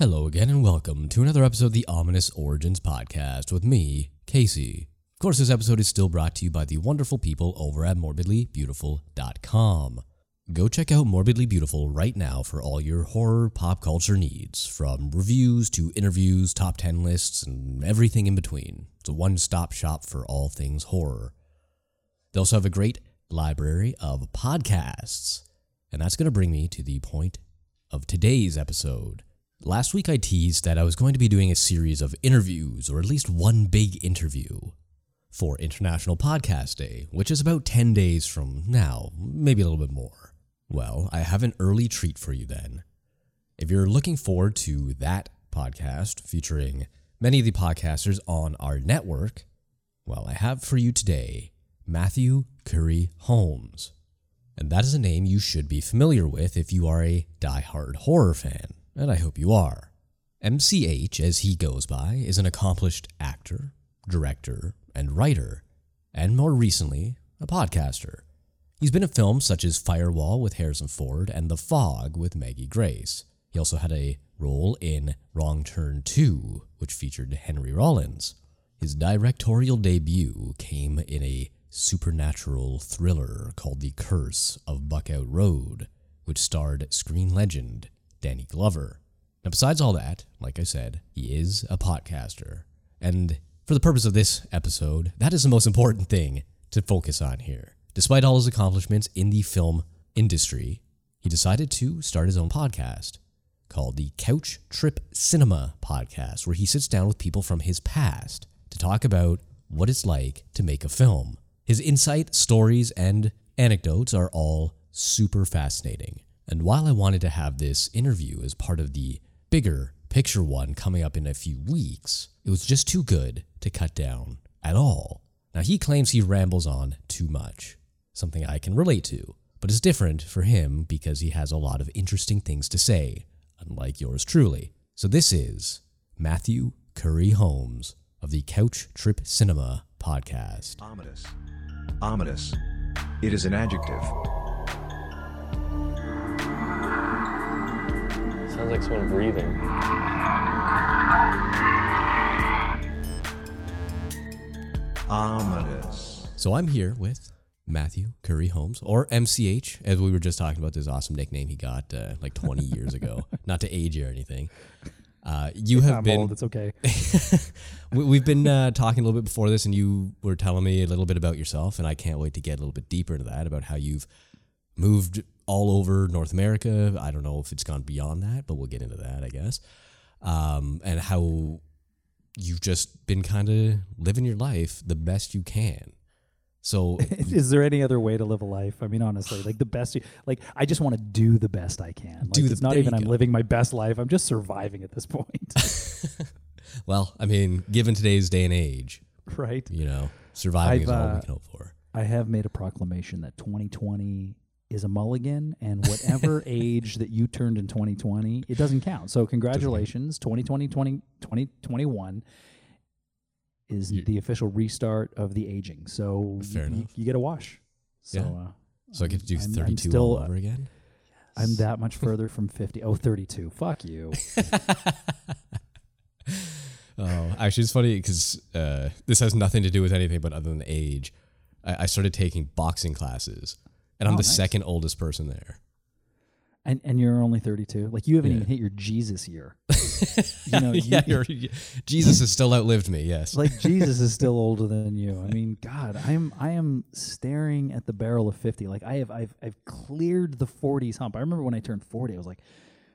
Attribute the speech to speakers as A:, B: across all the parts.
A: Hello again, and welcome to another episode of the Ominous Origins podcast with me, Casey. Of course, this episode is still brought to you by the wonderful people over at morbidlybeautiful.com. Go check out Morbidly Beautiful right now for all your horror pop culture needs, from reviews to interviews, top 10 lists, and everything in between. It's a one stop shop for all things horror. They also have a great library of podcasts. And that's going to bring me to the point of today's episode. Last week I teased that I was going to be doing a series of interviews, or at least one big interview, for International Podcast Day, which is about 10 days from now, maybe a little bit more. Well, I have an early treat for you then. If you're looking forward to that podcast featuring many of the podcasters on our network, well, I have for you today Matthew Currie Holmes. And that is a name you should be familiar with if you are a die-hard horror fan and I hope you are. MCH, as he goes by, is an accomplished actor, director, and writer, and more recently, a podcaster. He's been in films such as Firewall with Harrison Ford and The Fog with Maggie Grace. He also had a role in Wrong Turn 2, which featured Henry Rollins. His directorial debut came in a supernatural thriller called The Curse of Buckout Road, which starred screen legend Danny Glover. Now, besides all that, like I said, he is a podcaster. And for the purpose of this episode, that is the most important thing to focus on here. Despite all his accomplishments in the film industry, he decided to start his own podcast called the Couch Trip Cinema Podcast, where he sits down with people from his past to talk about what it's like to make a film. His insight, stories, and anecdotes are all super fascinating. And while I wanted to have this interview as part of the bigger picture one coming up in a few weeks, it was just too good to cut down at all. Now, he claims he rambles on too much, something I can relate to, but it's different for him because he has a lot of interesting things to say, unlike yours truly. So, this is Matthew Currie Holmes of the Couch Trip Cinema podcast.
B: Ominous. Ominous. It is an adjective.
C: Sounds like someone breathing.
B: Ominous.
A: So I'm here with Matthew Currie Holmes, or MCH, as we were just talking about this awesome nickname he got uh, like 20 years ago. Not to age you or anything. Uh, you have
D: I'm
A: been.
D: old. It's okay.
A: we- We've been uh, talking a little bit before this, and you were telling me a little bit about yourself, and I can't wait to get a little bit deeper into that about how you've moved all over North America. I don't know if it's gone beyond that, but we'll get into that, I guess. Um, and how you've just been kind of living your life the best you can. So
D: Is there any other way to live a life? I mean, honestly, like the best. You, like I just want to do the best I can. Like,
A: Do the-
D: it's not even I'm
A: go.
D: living my best life. I'm just surviving at this point,
A: Well, I mean, given today's day and age,
D: right?
A: you know, surviving
D: I've,
A: is all we
D: uh,
A: can hope for.
D: I have made a proclamation that 2020 is a mulligan, and whatever age that you turned in 2020, it doesn't count. So congratulations, 2020, 20, 2021 is
A: You-
D: the official restart of the aging. So
A: Fair
D: you,
A: enough.
D: you get a wash. So,
A: Yeah.
D: uh,
A: So I get to do
D: I'm- I'm
A: 32
D: still,
A: all over again.
D: I'm that much further from 50. Oh, 32. Fuck you.
A: Oh, actually, it's funny because uh, this has nothing to do with anything but other than age. I, I started taking boxing classes, and I'm
D: Oh,
A: the
D: nice.
A: second oldest person there.
D: And and you're only 32. Like you haven't
A: Yeah.
D: even hit your Jesus year. You know,
A: yeah,
D: you-
A: Jesus has still outlived me. Yes.
D: like Jesus is still older than you. I mean, God, I'm I am staring at the barrel of 50. Like I have I've I've cleared the 40s hump. I remember when I turned 40, I was like,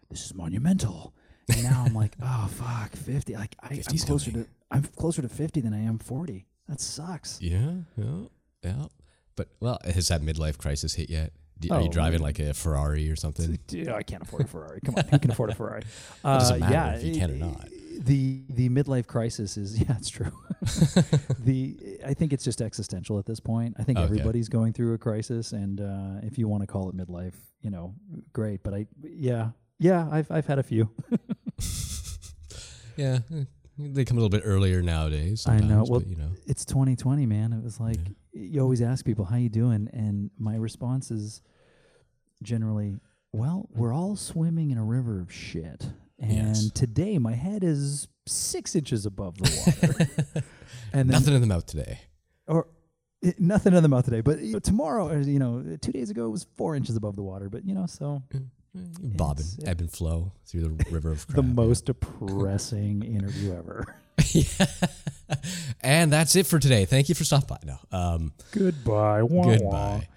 D: this is monumental. And now I'm like, oh fuck, 50. Like I, I'm closer
A: coming.
D: to I'm closer to 50 than I am 40. That sucks.
A: yeah, yeah, yeah. But well, has that midlife crisis hit yet? Do, are you
D: Oh,
A: driving like a Ferrari or something?
D: Dude, I can't afford a Ferrari. Come on, who can afford a Ferrari? Uh,
A: doesn't matter
D: yeah,
A: if you can or not.
D: The the midlife crisis is yeah, it's true. the I think it's just existential at this point. I think
A: Okay.
D: everybody's going through a crisis, and uh, if you want to call it midlife, you know, great. But I yeah yeah I've I've had a few.
A: Yeah, they come a little bit earlier nowadays.
D: I know. Well,
A: you know,
D: it's 2020, man. It was like you always ask people how you doing, and my response is generally, well, we're all swimming in a river of shit. and
A: Yes.
D: today my head is six inches above the water. and then,
A: Nothing in the mouth today.
D: or eh, nothing in the mouth today. But you know, tomorrow, or, you know, two days ago it was four inches above the water. But you know, so
A: Bobbing,
D: It's-
A: ebb and flow through the river of crap.
D: the most depressing interview ever.
A: yeah. and that's it for today. Thank you for stopping by. No. Um,
D: Goodbye. Wah, wah.
A: Goodbye.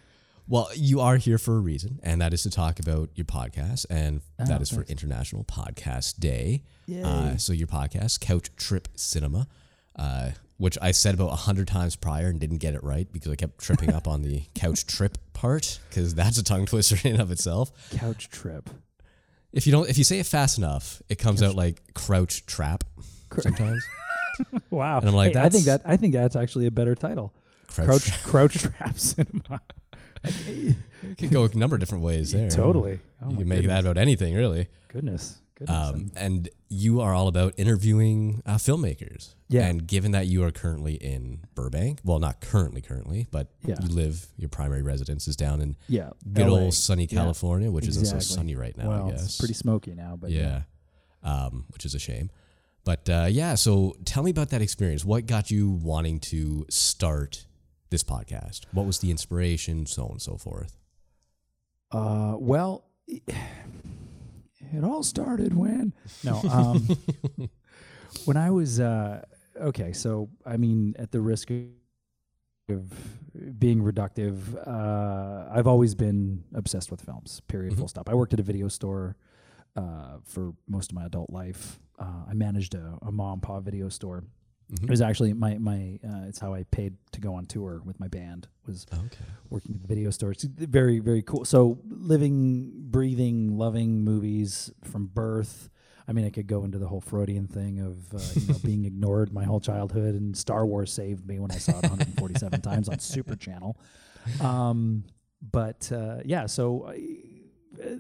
A: Well, you are here for a reason, and that is to talk about your podcast, and that
D: Oh,
A: is for. International Podcast Day. Uh, so your podcast, Couch Trip Cinema, uh, which I said about a hundred times prior and didn't get it right because I kept tripping up on the couch trip part because that's a tongue twister in and of itself.
D: Couch trip.
A: If you don't, if you say it fast enough, it comes out like crouch trap sometimes.
D: Wow.
A: And I'm like,
D: Hey, I think that I think that's actually a better title.
A: Crouch,
D: Crouch Crouch Trap Cinema.
A: It could go a number of different ways there.
D: totally. Oh
A: you can make that about anything, really.
D: Goodness. Goodness.
A: Um, and you are all about interviewing uh, filmmakers.
D: Yeah.
A: And given that you are currently in Burbank, well, not currently, currently, but
D: Yeah.
A: you live, your primary residence is down in
D: yeah.
A: good
D: LA.
A: old sunny
D: Yeah.
A: California, which isn't so sunny right now,
D: well,
A: I guess.
D: it's pretty smoky now, but
A: yeah. Um, which is a shame. But uh, yeah, so tell me about that experience. What got you wanting to start this podcast? What was the inspiration, so on and so forth?
D: Uh, well, it all started when no, um, when I was uh, okay. So I mean, at the risk of being reductive, uh, I've always been obsessed with films. Period.
A: Mhm.
D: Full stop. I worked at a video store uh, for most of my adult life. Uh, I managed a, a mom and pop video store.
A: Mhm.
D: It was actually my my. Uh, it's how I paid to go on tour with my band. Was
A: Okay.
D: working at the video store. It's very, very cool. So living, breathing, loving movies from birth. I mean, I could go into the whole Freudian thing of uh, you know being ignored my whole childhood, and Star Wars saved me when I saw it 147 times on Super Channel. Um, but uh, yeah, so I,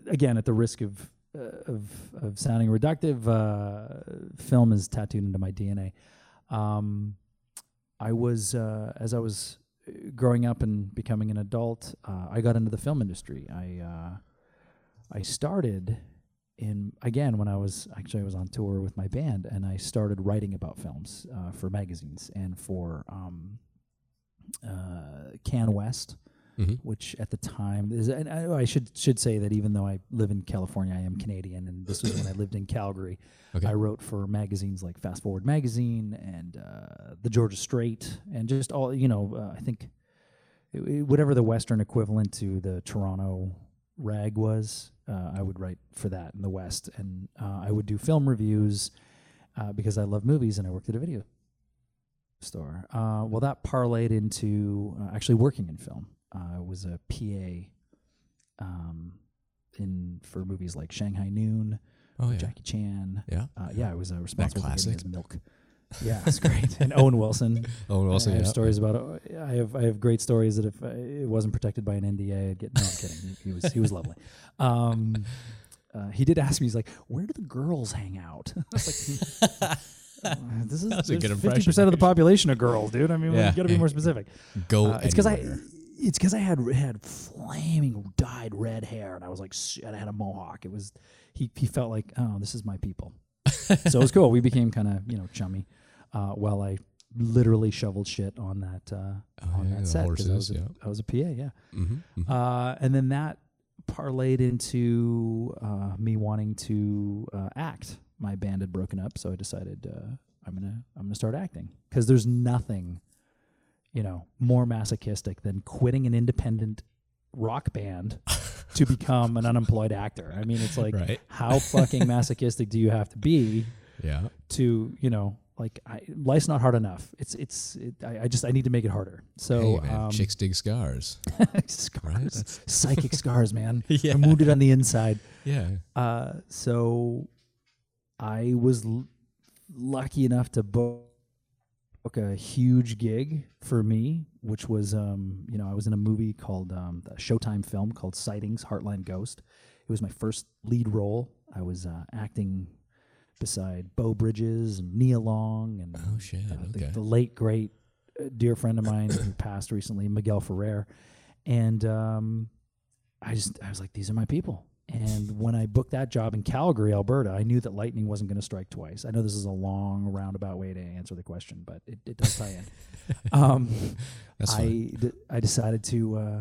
D: again, at the risk of uh, of of sounding reductive, uh, film is tattooed into my DNA. Um, I was uh, as I was uh, growing up and becoming an adult, uh, I got into the film industry. I uh, I started in again when I was actually I was on tour with my band, and I started writing about films uh, for magazines and for um, uh, Canwest,
A: Mhm.
D: which at the time is. And I, I should should say that even though I live in California, I am Canadian, and this was when I lived in Calgary.
A: Okay.
D: I wrote for magazines like Fast Forward Magazine and uh, the Georgia Straight, and just all you know. Uh, I think it, it- whatever the Western equivalent to the Toronto Rag was, uh, I would write for that in the West, and uh, I would do film reviews uh, because I love movies and I worked at a video store. Uh, well, that parlayed into uh, actually working in film. Uh, I was a PA um, in for movies like Shanghai Noon,
A: Oh, yeah.
D: Jackie Chan.
A: Yeah.
D: Uh, yeah, I was uh, responsible for getting
A: classic?
D: his milk. Yeah, it's great. and Owen Wilson.
A: And also,
D: I have
A: yeah.
D: stories about. I have I have great stories that if uh, it wasn't protected by an NDA, I'd get. No, I'm kidding. He, he was he was lovely. Um, uh, he did ask me. He's like, "Where do the girls hang out?" I was like, uh, "This is
A: a good
D: fifty percent of the population of girls, dude. I mean,
A: Yeah.
D: you got to be more specific."
A: Go.
D: Uh, it's because I. it's because I had had flaming dyed red hair and I was like and I had a mohawk. It was he he felt like oh this is my people, so it was cool. We became kind of you know chummy uh, while I literally shoveled shit on that uh,
A: Oh,
D: on
A: yeah,
D: that
A: set
D: set 'cause I was a,
A: yeah.
D: I was a PA yeah.
A: Mhm, mhm.
D: Uh, and then that parlayed into uh, me wanting to uh, act. My band had broken up, so I decided uh, I'm gonna I'm gonna start acting because there's nothing, you know, more masochistic than quitting an independent rock band to become an unemployed actor. I mean, it's like
A: Right.
D: how fucking masochistic do you have to be
A: yeah.
D: to you know like I, life's not hard enough. It's it's it, I, I just I need to make it harder. So
A: hey, man,
D: um,
A: chicks dig scars.
D: scars, psychic scars, man.
A: Yeah.
D: I'm wounded on the inside.
A: Yeah.
D: Uh, so I was l- lucky enough to book a huge gig for me, which was, um, you know, I was in a movie called um, a Showtime film called Sightings Heartland Ghost. It was my first lead role. I was uh, acting beside Beau Bridges and Nia Long and
A: Oh shit.
D: uh, the,
A: okay.
D: the late great uh, dear friend of mine who passed recently, Miguel Ferrer, and um, I just I was like, these are my people. And when I booked that job in Calgary, Alberta, I knew that lightning wasn't going to strike twice. I know this is a long roundabout way to answer the question, but it, it does tie in. um, I, d- I decided to uh,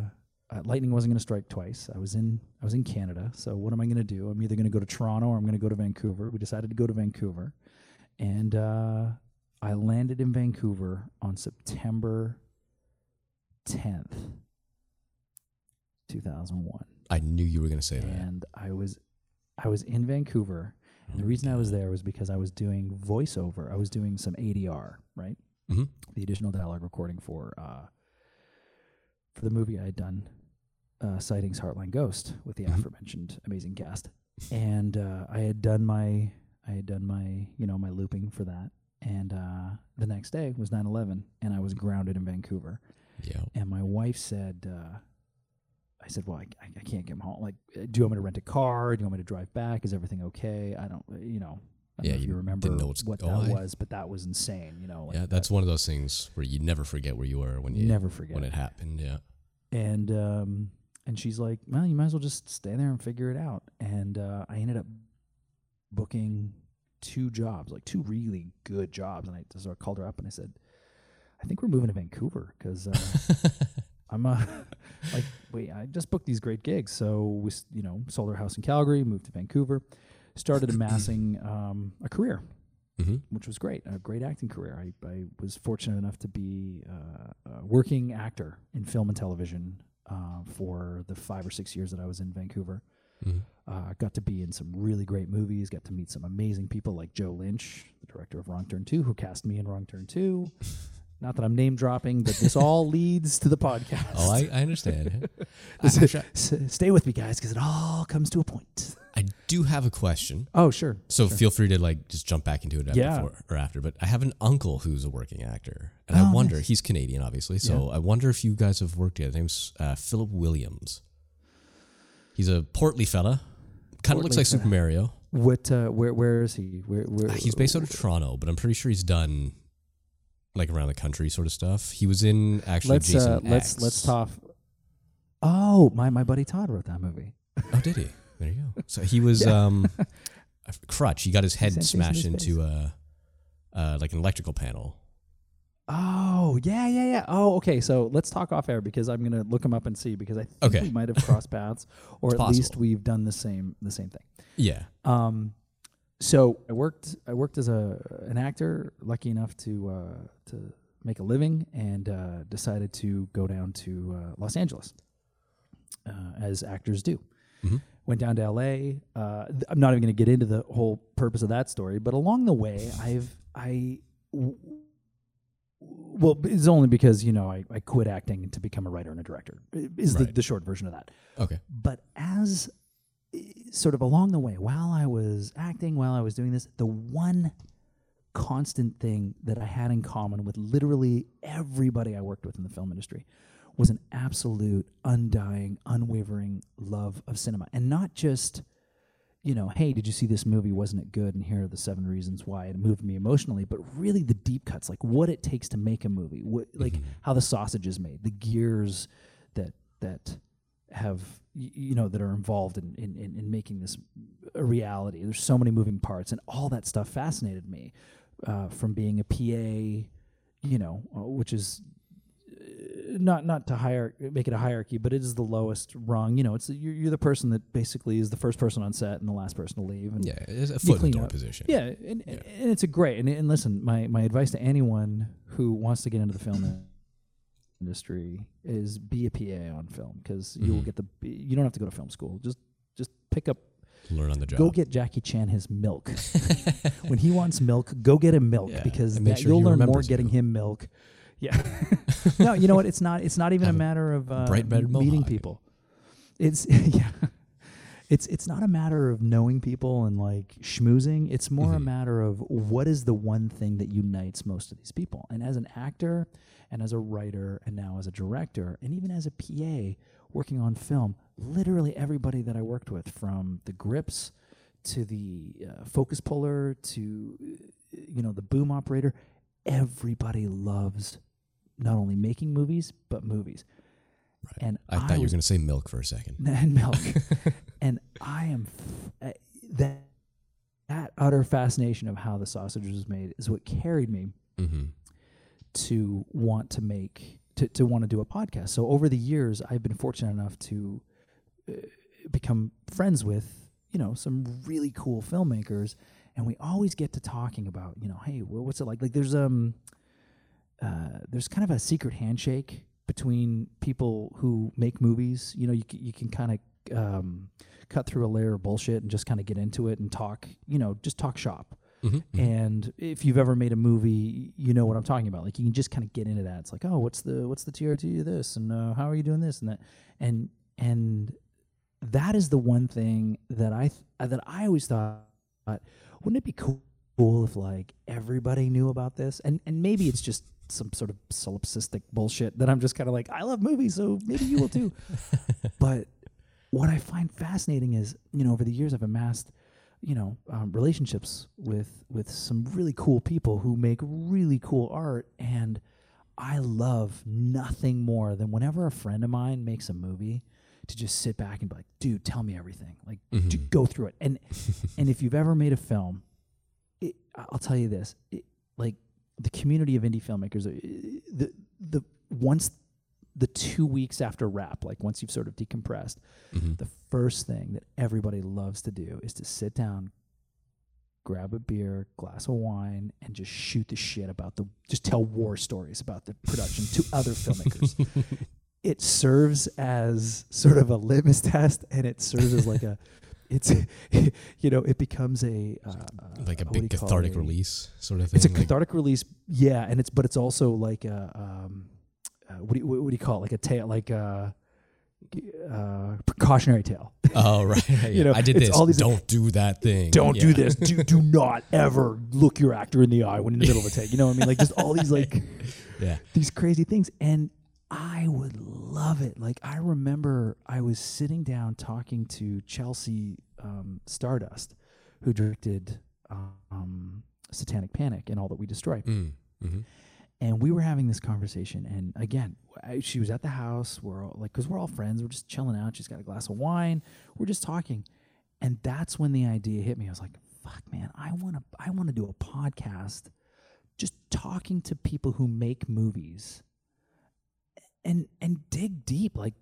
D: uh, lightning wasn't going to strike twice. I was in I was in Canada, so what am I going to do? I'm either going to go to Toronto or I'm going to go to Vancouver. We decided to go to Vancouver, and uh, I landed in Vancouver on September 10th, 2001
A: I knew you were going to say that.
D: and I was I was in Vancouver. And the reason I was there was because I was doing voiceover. I was doing some ADR, right?
A: hmm
D: The additional dialogue recording for uh, for the movie I had done, uh, Sightings Heartland Ghost, with the
A: Mhm.
D: aforementioned amazing cast. And uh, I had done my I had done my you know my looping for that. And uh, the next day was 9/11, and I was grounded in Vancouver.
A: Yeah.
D: And my wife said, uh, I said, well, I, I I can't get home. Like, uh, do you want me to rent a car? Do you want me to drive back? Is everything okay? I don't, uh, you know, I don't
A: Yeah,
D: know if
A: you
D: remember what that was, but that was insane, you know. Like
A: yeah, that's one of those things where you never forget where you were when you
D: never forget.
A: when it happened. Yeah.
D: and um, and she's like, well, you might as well just stay there and figure it out. And uh, I ended up booking two jobs, like two really good jobs. And I so I called her up and I said, I think we're moving to Vancouver because. Uh, I'm uh, like, wait, I just booked these great gigs. So we, you know, sold our house in Calgary, moved to Vancouver, started amassing um, a career,
A: hmm
D: which was great, a great acting career. I, I was fortunate enough to be uh, a working actor in film and television uh, for the five or six years that I was in Vancouver.
A: hmm
D: Uh, got to be in some really great movies. Got to meet some amazing people like Joe Lynch, the director of Wrong Turn Two, who cast me in Wrong Turn Two. Not that I'm name dropping, but this all leads to the podcast.
A: Oh, I, I understand.
D: This
A: I,
D: is- s- stay with me, guys, because it all comes to a point.
A: I do have a question.
D: Oh, sure.
A: So feel free to like just jump back into it
D: Yeah.
A: before or after. But I have an uncle who's a working actor, and
D: Oh,
A: I wonder
D: nice.
A: he's Canadian, obviously. So I wonder if you guys have worked together. His name's uh, Philip Williams. He's a portly fella, kind of looks
D: Portly
A: like Super. Mario.
D: What? Uh, where? Where is he? Where? Where?
A: Uh, he's based out of Toronto, but I'm pretty sure he's done like around the country sort of stuff. He was in actually
D: Let's
A: Jason
D: uh, let's
A: X.
D: let's talk. Oh, my my buddy Todd wrote that movie.
A: Oh, did he? There you go. So he was
D: Yeah.
A: um, a crutch. He got his head
D: in
A: smashed
D: his
A: into a uh, like an electrical panel.
D: Oh, yeah, yeah, yeah. Oh, okay. So let's talk off air because I'm gonna look him up and see because I think
A: Okay.
D: we might have crossed paths, or
A: It's
D: at least we've done the same the same thing.
A: Yeah.
D: Um, so I worked I worked as a an actor, lucky enough to uh, to make a living, and uh, decided to go down to uh, Los Angeles, uh, as actors do.
A: Mhm.
D: Went down to L.A. Uh, th- I'm not even going to get into the whole purpose of that story, but along the way, I've I. w- Well, it's only because you know I, I quit acting to become a writer and a director. Is the,
A: Right.
D: the short version of that
A: Okay.
D: but as sort of along the way while i was acting while i was doing this the one constant thing that i had in common with literally everybody i worked with in the film industry was an absolute undying unwavering love of cinema. And not just you know hey did you see this movie? Wasn't it good? And here are the seven reasons why. It moved me emotionally but really the deep cuts like what it takes to make a movie what like
A: Mhm.
D: how the sausage is made the gears that that have you know that are involved in, in, in, in making this a reality there's so many moving parts and all that stuff fascinated me uh, from being a pa you know uh, which is uh, not not to hire make it a hierarchy but it is the lowest rung you know it's you're, you're the person that basically is the first person on set and the last person to leave and
A: Yeah. It's a foot in the door
D: up.
A: position.
D: yeah, and, and it's a great. And, and listen, my, my advice to anyone who wants to get into the film industry is be a PA on film because you will
A: Mhm.
D: get the. You don't have to go to film school. Just just pick up.
A: Learn on the job.
D: Go get Jackie Chan his milk. when he wants milk, go get him milk
A: Yeah,
D: because that,
A: sure
D: you'll learn more getting
A: you.
D: him milk. Yeah. no, you know what? It's not. It's not even a
A: Have a
D: matter of uh, meeting
A: mohawk.
D: people. It's yeah. It's it's not a matter of knowing people and like schmoozing. It's more a
A: Mhm.
D: matter of what is the one thing that unites most of these people. And as an actor, and as a writer, and now as a director, and even as a PA working on film, literally everybody that I worked with, from the grips to the uh, focus puller to uh, you know the boom operator, everybody loves not only making movies but movies. And
A: I thought you were going to say milk for a second.
D: and milk. and I am f- uh, that that utter fascination of how the sausage was made is what carried me
A: Mm-hmm.
D: to want to make to, to want to do a podcast. So over the years, I've been fortunate enough to uh, become friends with you know some really cool filmmakers, and we always get to talking about you know hey what's it like like there's um uh, there's kind of a secret handshake between people who make movies. You know you c- you can kind of um, cut through a layer of bullshit and just kind of get into it and talk you know just talk shop.
A: Mm-hmm.
D: And if you've ever made a movie, you know what I'm talking about. Like you can just kind of get into that. It's like, oh, what's the what's the TRT of this, and uh, how are you doing this and that, and and that is the one thing that I th- uh, that I always thought, wouldn't it be cool if like everybody knew about this? And and maybe it's just some sort of solipsistic bullshit that I'm just kind of like, I love movies, so maybe you will too. but what I find fascinating is, you know, over the years I've amassed you know um, relationships with with some really cool people who make really cool art and i love nothing more than whenever a friend of mine makes a movie to just sit back and be like dude tell me everything like j-
A: Mhm.
D: go through it and and if you've ever made a film it, i'll tell you this it, like the community of indie filmmakers uh, the the once the two weeks after wrap like once you've sort of decompressed
A: Mm-hmm.
D: the first thing that everybody loves to do is to sit down, grab a beer, glass of wine, and just shoot the shit about the just tell war stories about the production to other filmmakers. It serves as sort of a litmus test, and it serves as like a, it's, you know, it becomes a uh,
A: like a big cathartic release sort of thing.
D: It's a
A: like-
D: cathartic release, yeah, and it's but it's also like a um, uh, what do you what, do you call it? Like a tale, like a uh, precautionary tale.
A: oh right,
D: You know,
A: I did this.
D: all these-
A: Don't do that thing.
D: Don't do this. Do do not ever look your actor in the eye when in the middle of a take. You know what I mean? Like just all these like
A: Yeah.
D: these crazy things. And I would love it. Like I remember I was sitting down talking to Chelsea um, Stardust, who directed um, Satanic Panic and All That We Destroy.
A: Mm. hmm
D: and we were having this conversation and again I, she was at the house we're all like because we're all friends we're just chilling out she's got a glass of wine we're just talking and that's when the idea hit me i was like fuck man i want to i want to do a podcast just talking to people who make movies and and dig deep like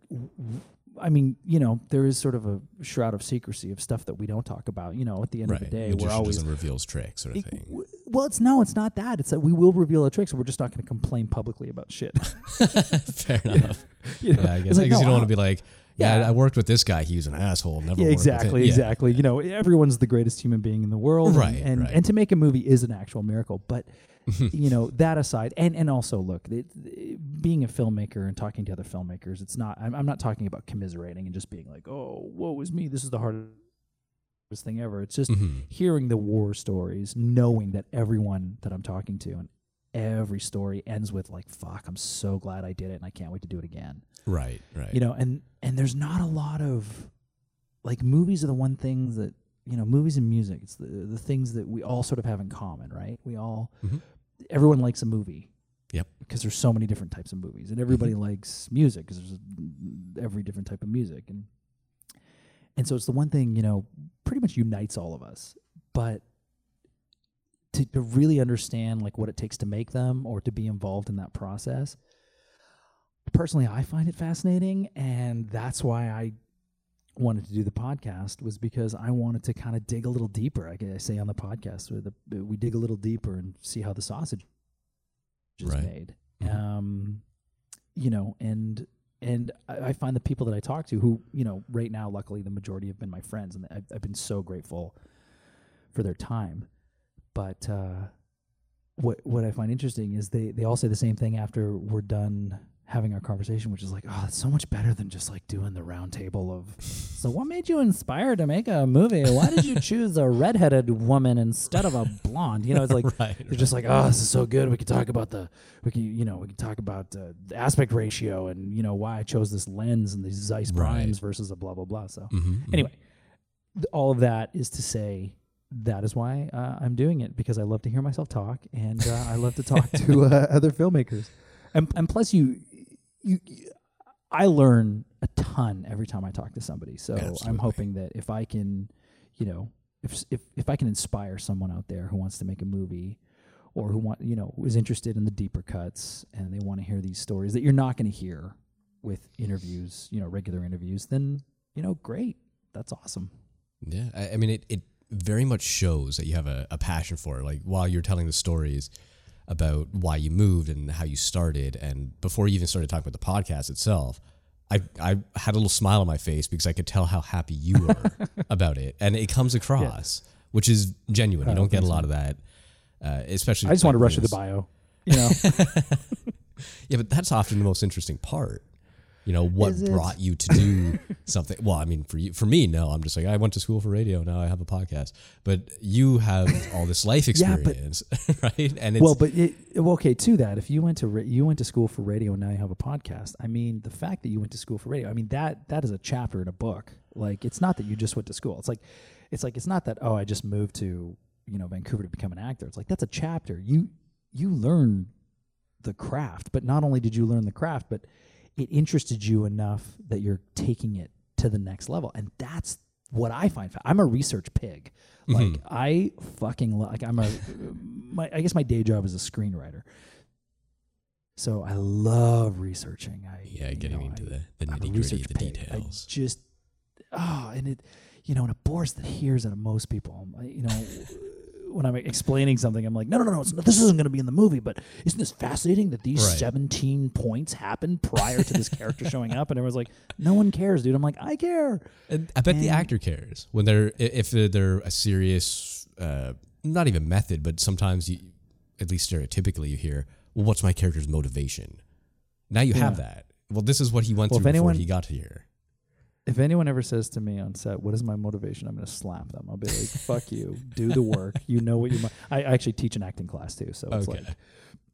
D: I mean, you know, there is sort of a shroud of secrecy of stuff that we don't talk about. You know, at the end
A: Right.
D: of the day,
A: Magician
D: we're always
A: doesn't reveals tricks sort of
D: it-
A: thing.
D: w- well, it's no, it's not that. It's that we will reveal our tricks. We're just not going to complain publicly about shit.
A: Fair enough.
D: you know?
A: Yeah, I guess
D: like,
A: because you
D: no,
A: don't want to be like, yeah,
D: Yeah.
A: I worked with this guy. He was an asshole. Never.
D: Yeah,
A: worked with him."
D: exactly,
A: Yeah.
D: exactly. You know, everyone's the greatest human being in the world,
A: Right,
D: And
A: right.
D: and to make a movie is an actual miracle. But you know, that aside, and and also look, it, it- being a filmmaker and talking to other filmmakers, it's not. I'm, I'm not talking about commiserating and just being like, oh, woe is me. This is the hardest thing ever. It's just
A: Mhm.
D: hearing the war stories, knowing that everyone that I'm talking to and every story ends with like, fuck, I'm so glad I did it, and I can't wait to do it again
A: Right. Right.
D: you know and and there's not a lot of like movies are the one thing that you know movies and music it's the the things that we all sort of have in common right we all
A: Mhm.
D: everyone likes a movie
A: Yep.
D: because there's so many different types of movies and everybody likes music because there's every different type of music and and so it's the one thing you know pretty much unites all of us but to, to really understand like what it takes to make them or to be involved in that process personally i find it fascinating and that's why i wanted to do the podcast was because i wanted to kind of dig a little deeper like i say on the podcast where the, we dig a little deeper and see how the sausage is
A: Right.
D: made
A: Mhm.
D: um you know and and I, I find the people that i talk to who you know right now luckily the majority have been my friends and i've, I've been so grateful for their time but uh what what I find interesting is they they all say the same thing after we're done having our conversation, which is like, oh, it's so much better than just like doing the round table of. So, what made you inspired to make a movie? Why did you choose a redheaded woman instead of a blonde? You know, it's like
A: right.
D: they're just like, oh, this is so good. We could talk about the, we can, you know, we can talk about uh, the aspect ratio and you know why I chose this lens and these Zeiss
A: Right.
D: primes versus a blah blah blah. So
A: hmm
D: anyway, th- all of that is to say that is why uh, I'm doing it because I love to hear myself talk and uh, I love to talk to uh, other filmmakers, and and plus you you. I learn a ton every time I talk to somebody. So I'm hoping that if I can, you know, if if if I can inspire someone out there who wants to make a movie or who want, you know, is interested in the deeper cuts and they want to hear these stories that you're not going to hear with interviews, you know, regular interviews, then, you know, great. That's awesome.
A: Yeah, I, I mean, it, it very much shows that you have a, a passion for it. Like while you're telling the stories about why you moved and how you started, and before you even started talking about the podcast itself, I I had a little smile on my face because I could tell how happy you were about it, and it comes across, which is genuine. You don't get a lot of that, uh, especially.
D: I just want to rush through the bio. You know,
A: Yeah, but that's often the most interesting part. You know what brought you to do something? Well, I mean, for you, for me, no. I'm just like I went to school for radio. Now I have a podcast. But you have all this life
D: Yeah, but-
A: experience, right? And it's
D: well, but it, okay, to that, if you went to you went to school for radio and now you have a podcast, I mean, the fact that you went to school for radio, I mean that that is a chapter in a book. Like, it's not that you just went to school. It's like, it's like it's not that oh, I just moved to you know Vancouver to become an actor. It's like that's a chapter. You you learn the craft, but not only did you learn the craft, but it interested you enough that you're taking it to the next level, and that's what I find. fa- I'm a research pig. Like
A: Mhm.
D: I fucking lo- like I'm a my I guess my day job is a screenwriter. So I love researching. I
A: yeah, getting
D: know,
A: into
D: I-
A: the, the nitty gritty,
D: research
A: the
D: pig.
A: details.
D: I just oh, and it you know, and it bores the hears out of most people. You know, when I'm explaining something, I'm like, no, no, no, no, it's not, this isn't going to be in the movie, but isn't this fascinating that these
A: Right.
D: 17 points happened prior to this character showing up? And everyone's like, no one cares, dude. I'm like, I care.
A: And I bet the actor cares when they're if they're, a serious, uh, not even method, but sometimes you, at least stereotypically, you hear, "Well, what's my character's motivation?" Now you have that. Well, this is what he went
D: Well,
A: through before
D: anyone-
A: he got here.
D: If anyone ever says to me on set, "What is my motivation?" I'm going to slap them. I'll be like, "Fuck you! Do the work. You know what you." Mo-. I I actually teach an acting class too, so it's
A: Okay.
D: like,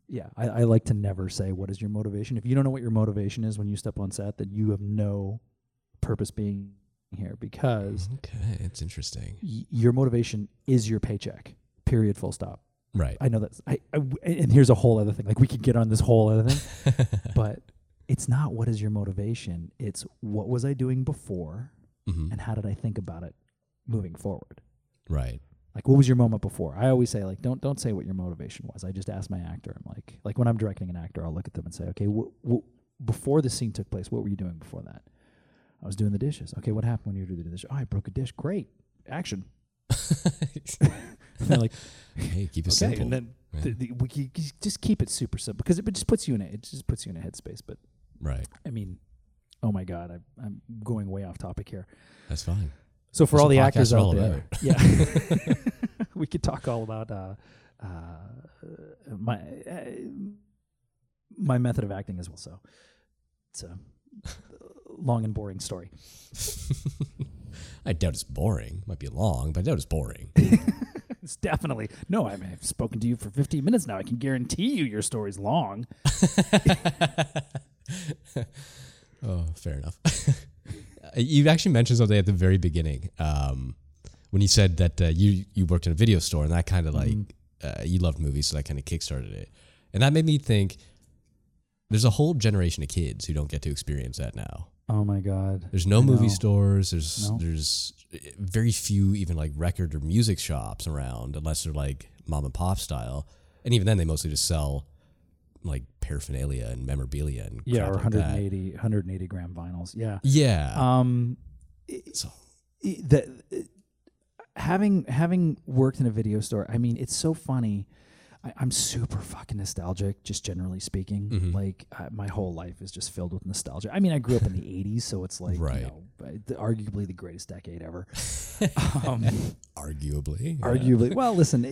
D: yeah, I, I like to never say what is your motivation. If you don't know what your motivation is when you step on set, then you have no purpose being here because
A: Okay, it's interesting.
D: y- your motivation is your paycheck. Period. Full stop.
A: Right.
D: I know that's I, I and here's a whole other thing. Like we could get on this whole other thing, but it's not what is your motivation. It's what was I doing before
A: hmm
D: and how did I think about it moving forward.
A: Right.
D: Like what was your moment before? I always say like don't don't say what your motivation was. I just ask my actor. I'm like like when I'm directing an actor, I'll look at them and say, okay, wh- wh- before the scene took place, what were you doing before that? I was doing the dishes. Okay, what happened when you were doing the dishes? Oh, I broke a dish. Great, action. And they're like,
A: hey, keep it
D: okay,
A: simple.
D: and then
A: Yeah.
D: the, the, we just keep it super simple because it just puts you in a, it just puts you in a headspace. But
A: right.
D: I mean, oh my god, I, I'm going way off topic here.
A: That's fine.
D: So for
A: That's
D: all the actors out there, yeah, we could talk all about uh, uh, my uh, my method of acting as well. So it's a long and boring story.
A: I doubt it's boring. Might be long, but I doubt it's boring.
D: It's definitely no. I mean, I've spoken to you for 15 minutes now. I can guarantee you your story's long.
A: oh, fair enough. you actually mentioned something at the very beginning um, when you said that uh, you you worked in a video store and that kind of like
D: Mm-hmm.
A: uh, you loved movies, so that kind of kickstarted it, and that made me think. There's a whole generation of kids who don't get to experience that now.
D: Oh my god.
A: There's no movie stores. There's
D: No.
A: there's very few even like record or music shops around unless they're like mom and pop style, and even then they mostly just sell like paraphernalia and memorabilia and
D: Yeah, or
A: like that.
D: 180 180 gram vinyls. Yeah.
A: Yeah.
D: Um,
A: so
D: the having having worked in a video store, I mean, it's so funny. I, I'm super fucking nostalgic, just generally speaking.
A: Mhm.
D: Like uh, my whole life is just filled with nostalgia. I mean, I grew up in the '80s, so it's like
A: Right.
D: you know, uh, the, arguably the greatest decade ever. um,
A: arguably, yeah.
D: arguably, well, listen, you,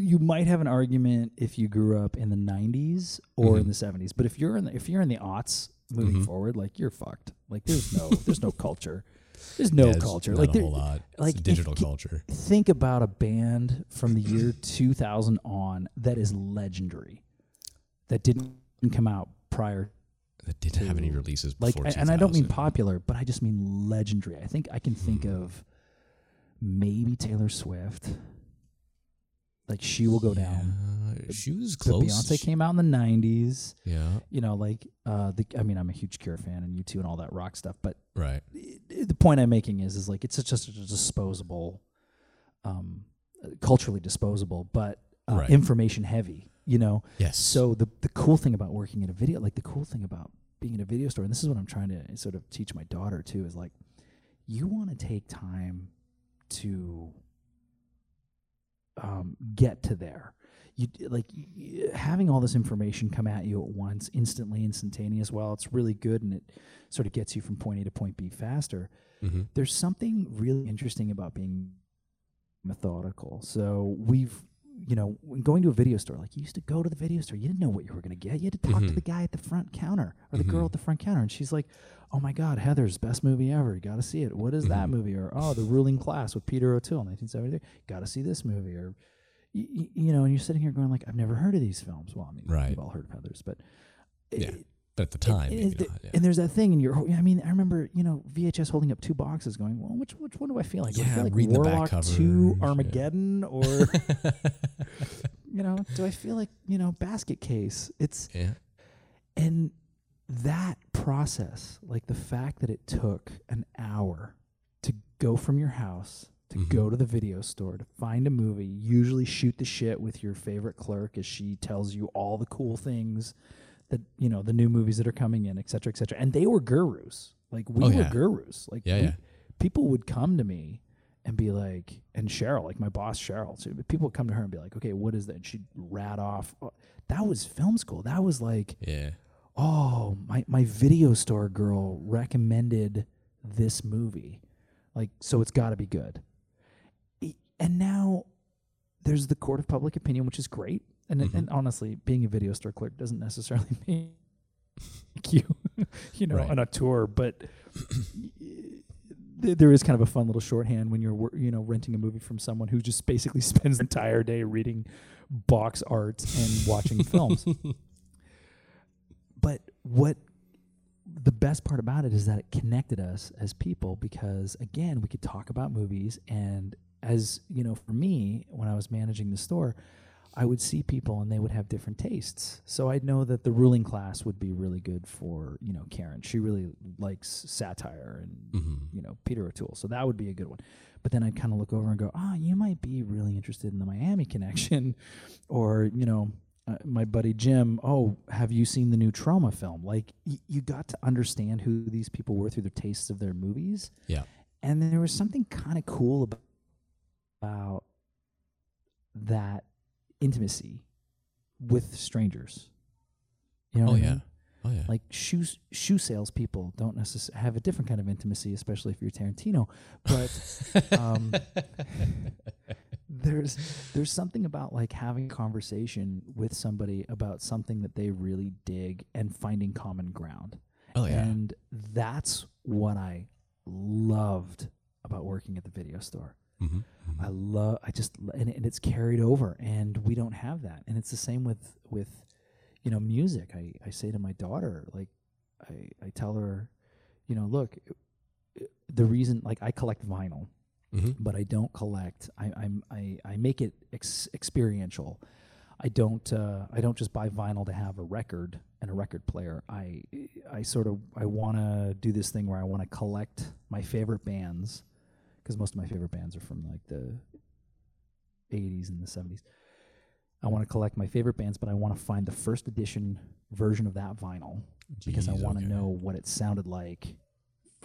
D: you might have an argument if you grew up in the '90s or in
A: Mhm.
D: the '70s, but if you're in the, if you're in the aughts moving
A: Mhm.
D: forward, like you're fucked. Like there's no there's no culture. There's no
A: Yeah,
D: culture.
A: not
D: Like
A: a
D: there,
A: whole lot. It's
D: like, if-
A: digital
D: ki-
A: culture.
D: think about a band from the year 2000 on that is legendary that didn't come out prior
A: That didn't have any
D: to-
A: releases
D: like and i don't mean popular but i just mean legendary i think i can think
A: Hmm.
D: of maybe taylor swift like she will go down
A: she was
D: But
A: close.
D: Beyonce came out in the '90s.
A: Yeah.
D: You know, like uh, the. I mean, I'm a huge Cure fan and U2 and all that rock stuff. But
A: Right.
D: i- the point I'm making is, is like it's just a disposable, um, culturally disposable, but uh,
A: Right.
D: information heavy. You know,
A: Yes.
D: so the the cool thing about working in a video, like the cool thing about being in a video store, and this is what I'm trying to sort of teach my daughter too, is like you want to take time to um, get to there. You like having all this information come at you at once, instantly, instantaneous. While it's really good and it sort of gets you from point A to point B faster,
A: hmm
D: there's something really interesting about being methodical. So we've, you know, when going to a video store, like you used to go to the video store, you didn't know what you were going to get. You had to talk to
A: Mhm.
D: the guy at the front counter or the girl
A: Mhm.
D: at the front counter, and she's like, "Oh my God, Heathers best movie ever. You got to see it. What is that
A: Mhm.
D: movie?" Or "Oh, The Ruling Class with Peter O'Toole, 1973. Got to see this movie." Or y- y- you know, and you're sitting here going like, "I've never heard of these films." Well, I mean,
A: Right.
D: we've all heard of Heathers, but
A: Yeah.
D: It-
A: But at the time,
D: and,
A: maybe
D: and,
A: not, yeah.
D: and there's that thing, and you're. I mean, I remember, you know, VHS holding up two boxes, going, "Well, which which one do I feel like? do I
A: Yeah,
D: feel like
A: reading the back
D: Warlock
A: covers,
D: Two,
A: yeah.
D: Armageddon, or you know, do I feel like you know, Basket Case? It's
A: yeah.
D: and that process, like the fact that it took an hour to go from your house to
A: Mhm.
D: go to the video store to find a movie, usually shoot the shit with your favorite clerk as she tells you all the cool things that you know the new movies that are coming in, et cetera, et cetera. And they were gurus. Like we
A: Oh,
D: were
A: yeah.
D: gurus. Like
A: Yeah,
D: we-
A: yeah.
D: people would come to me and be like, and Cheryl, like my boss Cheryl, so people would come to her and be like, okay, what is that? And she'd rat off. oh, That was film school. That was like
A: Yeah.
D: oh my my video store girl recommended this movie like so it's got to be good and now there's the court of public opinion which is great and
A: Mhm.
D: and honestly being a video store clerk doesn't necessarily make you you know
A: Right.
D: on a tour but th- there is kind of a fun little shorthand when you're you know renting a movie from someone who just basically spends the entire day reading box art and watching films but what the best part about it is that it connected us as people because again we could talk about movies and as you know for me when i was managing the store i would see people and they would have different tastes so i'd know that the ruling class would be really good for you know karen she really likes satire and
A: hmm
D: you know Peter O'Toole. So that would be a good one. But then I'd kind of look over and go, ah, you might be really interested in the Miami Connection, or you know, uh, my buddy Jim. Oh, have you seen the new Troma film? Like y- you got to understand who these people were through the tastes of their movies.
A: Yeah.
D: And there was something kind of cool about, about that intimacy with strangers. You know
A: Oh
D: what I
A: yeah.
D: mean?
A: Oh yeah.
D: like shoe shoe salespeople don't necessarily have a different kind of intimacy, especially if you're Tarantino. But um, there's there's something about like having a conversation with somebody about something that they really dig and finding common ground.
A: oh yeah.
D: And that's what I loved about working at the video store.
A: Hmm
D: I love. I just and, and it's carried over, and we don't have that. And it's the same with with you know music. I I say to my daughter, like I I tell her, you know, look, the reason like I collect vinyl,
A: hmm
D: but I don't collect. I I'm I I make it ex- experiential. I don't uh, I don't just buy vinyl to have a record and a record player. I I sort of I want to do this thing where I want to collect my favorite bands because most of my favorite bands are from like the 80s and the 70s. I want to collect my favorite bands, but I want to find the first edition version of that vinyl because I want to
A: okay.
D: know what it sounded like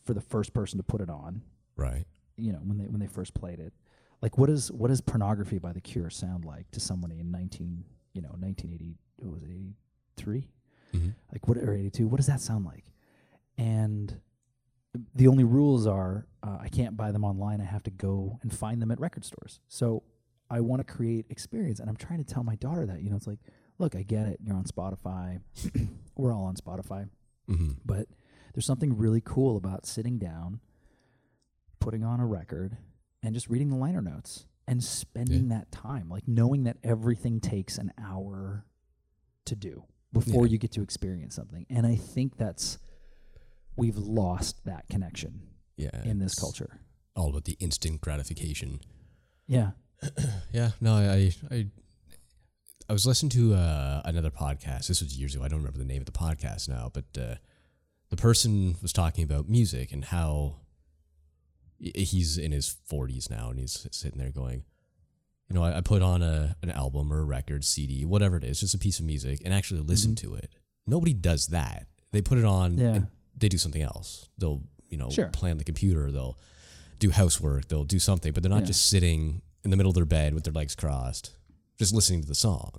D: for the first person to put it on
A: Right.
D: you know when they when they first played it like what is what does pornography by the cure sound like to somebody in 19 you know 1980 what was it 83
A: hmm
D: like what or 82 what does that sound like and the only rules are uh, i can't buy them online. I have to go and find them at record stores. So i want to create experience and i'm trying to tell my daughter that you know it's like look i get it. You're on spotify. We're all on spotify.
A: Hmm
D: but there's something really cool about sitting down, putting on a record, and just reading the liner notes and spending that time, like knowing that everything takes an hour to do before
A: Yeah.
D: you get to experience something. And I think that's we've lost that connection
A: Yeah.
D: in this culture.
A: all about the instant gratification.
D: Yeah.
A: Yeah, no, I, I, I was listening to uh, another podcast. This was years ago. I don't remember the name of the podcast now, but uh, the person was talking about music and how he's in his 40s now and he's sitting there going, you know, I, I put on a an album or a record, CD, whatever it is, just a piece of music, and actually listen to it. Nobody does that. They put it on
D: Yeah.
A: and they do something else. They'll, you know,
D: Sure.
A: play on the computer. They'll do housework. They'll do something, but they're not
D: Yeah.
A: just sitting in the middle of their bed with their legs crossed, just listening to the song.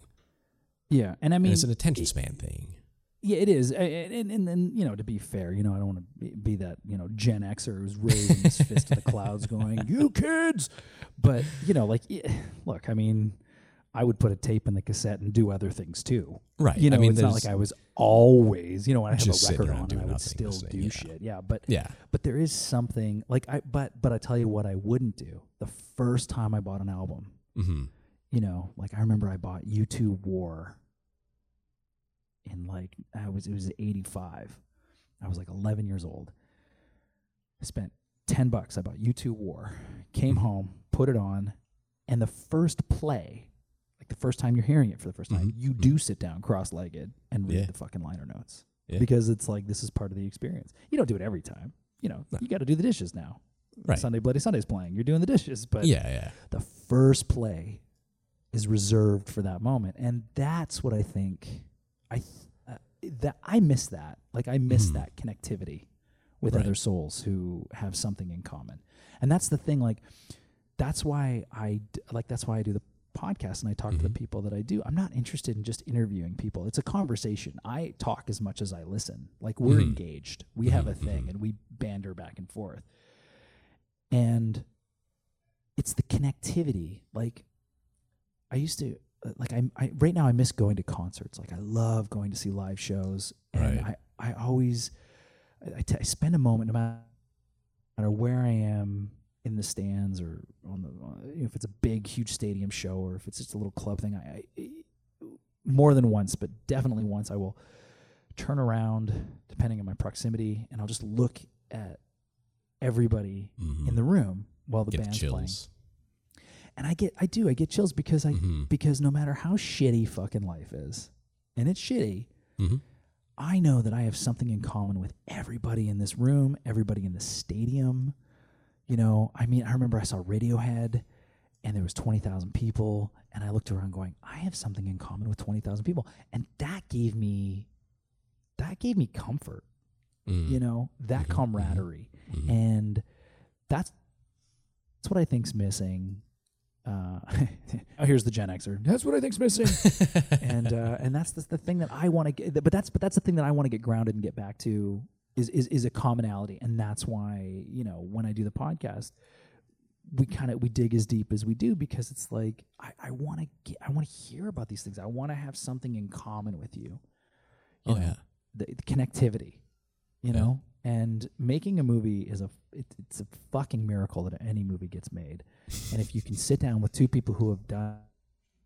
D: Yeah, and I
A: And
D: mean,
A: it's an attention span thing.
D: yeah, it is. And, and and you know, to be fair, you know, I don't want to be, be that you know Gen Xer who's raising his fist to the clouds, going, "You kids!" But you know, like, look, I mean, I would put a tape in the cassette and do other things too.
A: Right.
D: You know,
A: I mean,
D: it's not like I was always, you know, when I have a record on, I would still do
A: yeah.
D: shit. Yeah, but
A: Yeah.
D: but there is something like I but but I tell you what I wouldn't do. The first time I bought an album,
A: hmm
D: you know, like I remember I bought U2 War in like I was it was 85. I was like 11 years old. I spent 10 bucks. I bought U2 War. Came home, put it on, and the first play, like the first time you're hearing it for the first time,
A: Mhm.
D: you do sit down cross-legged and read
A: Yeah.
D: the fucking liner notes.
A: Yeah.
D: Because it's like this is part of the experience. You don't do it every time. You know,
A: No.
D: you got to do the dishes now.
A: Right.
D: Sunday Bloody Sunday's playing. You're doing the dishes, but
A: yeah, yeah.
D: the first play is reserved for that moment and that's what i think i th- uh, that i miss that like i miss
A: Mhm.
D: that connectivity with
A: Right.
D: other souls who have something in common and that's the thing like that's why i d- like that's why i do the podcast and i talk to the
A: Mhm.
D: people that i do i'm not interested in just interviewing people. It's a conversation. I talk as much as i listen. Like we're
A: Mhm.
D: engaged. We have a
A: Mhm,
D: thing
A: mhm.
D: and we banter back and forth. And it's the connectivity. Like i used to uh, like I, I right now i miss going to concerts. Like i love going to see live shows. And
A: Right.
D: i i always I, I, t- I spend a moment no matter where i am in the stands or on the if it's a big huge stadium show or if it's just a little club thing i, I more than once but definitely once i will turn around depending on my proximity and i'll just look at everybody
A: Mhm.
D: in the room while the
A: Get
D: band's playing and I get I do I get chills because I
A: Mhm.
D: because no matter how shitty fucking life is, and it's shitty,
A: Mhm.
D: I know that I have something in common with everybody in this room, everybody in the stadium. You know, I mean, I remember I saw Radiohead, and there was twenty thousand people, and I looked around going, I have something in common with twenty thousand people, and that gave me that gave me comfort.
A: Mm.
D: You know, that
A: Mhm, mhm.
D: camaraderie
A: Mhm.
D: and that's that's what I think's missing. Uh, oh, here's the Gen Xer. That's what I think's missing, and uh, and that's the, the thing that I want to get. But that's but that's the thing that I want to get grounded and get back to is is is a commonality, and that's why you know when I do the podcast, we kind of we dig as deep as we do because it's like I, I want to get I want to hear about these things. I want to have something in common with you. you
A: oh
D: know?
A: yeah.
D: the, the connectivity, you
A: Yeah.
D: know. And making a movie is a it, it's a fucking miracle that any movie gets made. and if you can sit down with two people who have done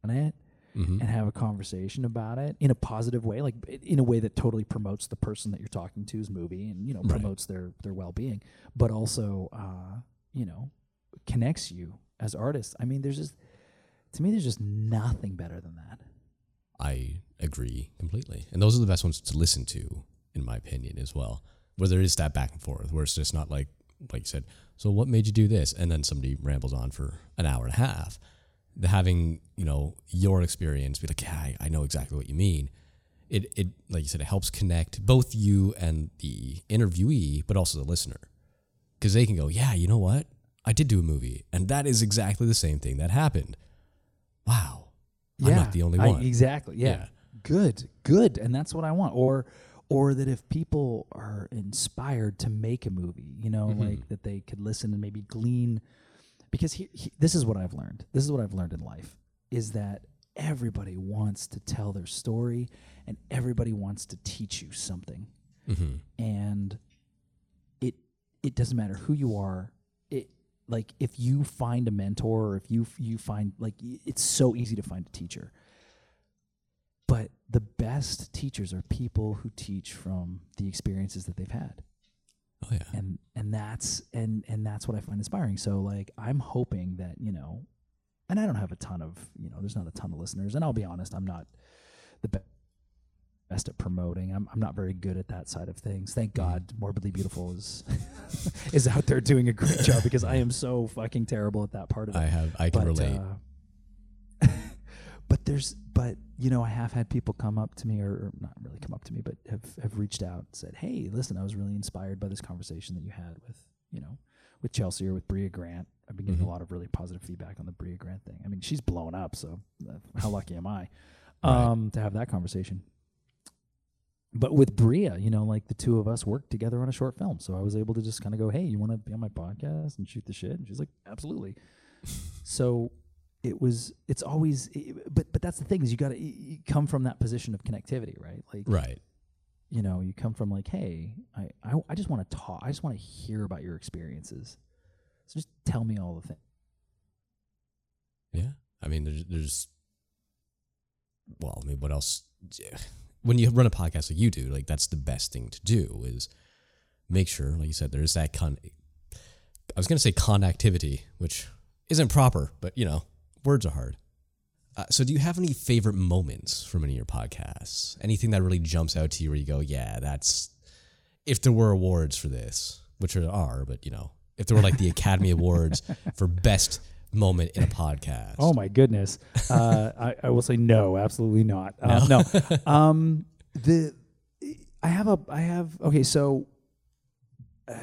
D: it
A: Mhm.
D: and have a conversation about it in a positive way, like in a way that totally promotes the person that you're talking to's movie and you know
A: Right.
D: promotes their their well being, but also uh, you know connects you as artists. I mean, there's just to me, there's just nothing better than that.
A: I agree completely. And those are the best ones to listen to, in my opinion, as well. Where there is that back and forth, where it's just not like, like you said, so what made you do this? And then somebody rambles on for an hour and a half. The having, you know, your experience be like, yeah, I, I know exactly what you mean. It, it, like you said, it helps connect both you and the interviewee, but also the listener. Because they can go, yeah, you know what? I did do a movie, and that is exactly the same thing that happened. Wow. I'm not the only
D: I-
A: one.
D: exactly. Yeah.
A: Yeah.
D: Good. Good. And that's what I want. Or or that if people are inspired to make a movie, you know,
A: Mhm.
D: like that they could listen and maybe glean because he, he, this is what I've learned. This is what I've learned in life is that everybody wants to tell their story and everybody wants to teach you something.
A: Hmm
D: and it it doesn't matter who you are. It like if you find a mentor or if you you find like it's so easy to find a teacher. But the best teachers are people who teach from the experiences that they've had
A: Oh yeah.
D: and and that's and and that's what I find inspiring. So like I'm hoping that you know and I don't have a ton of you know, there's not a ton of listeners, and I'll be honest, I'm not the best best at promoting. I'm I'm not very good at that side of things. Thank
A: Mm-hmm.
D: God, Morbidly Beautiful is is out there doing a great job because I am so fucking terrible at that part of it
A: I have I can
D: but,
A: relate.
D: uh, but there's, but you know, I have had people come up to me, or, or not really come up to me, but have have reached out, and said, "Hey, listen, I was really inspired by this conversation that you had with, you know, with Chelsea or with Bria Grant. I've been getting
A: Mhm.
D: a lot of really positive feedback on the Bria Grant thing. I mean, she's blown up, so uh, how lucky am I
A: Right.
D: um, to have that conversation?" But with Bria, you know, like the two of us worked together on a short film, so I was able to just kind of go, "Hey, you want to be on my podcast and shoot the shit?" And she's like, "Absolutely." so it was it's always but but that's the thing is you got to come from that position of connectivity right like
A: right.
D: you know you come from like hey i i, I just want to talk i just want to hear about your experiences so just tell me all the things
A: Yeah. I mean, there's, there's, well, I mean, what else? When you run a podcast like you do, like that's the best thing to do is make sure, like you said, there's that con. I was going to say connectivity, which isn't proper, but you know, words are hard. Uh, so, do you have any favorite moments from any of your podcasts? Anything that really jumps out to you where you go, yeah, that's, if there were awards for this, which there are, but you know, if there were like the Academy Awards for best moment in a podcast.
D: oh my goodness uh I, I will say no absolutely not uh, no, um the i have a i have okay so uh,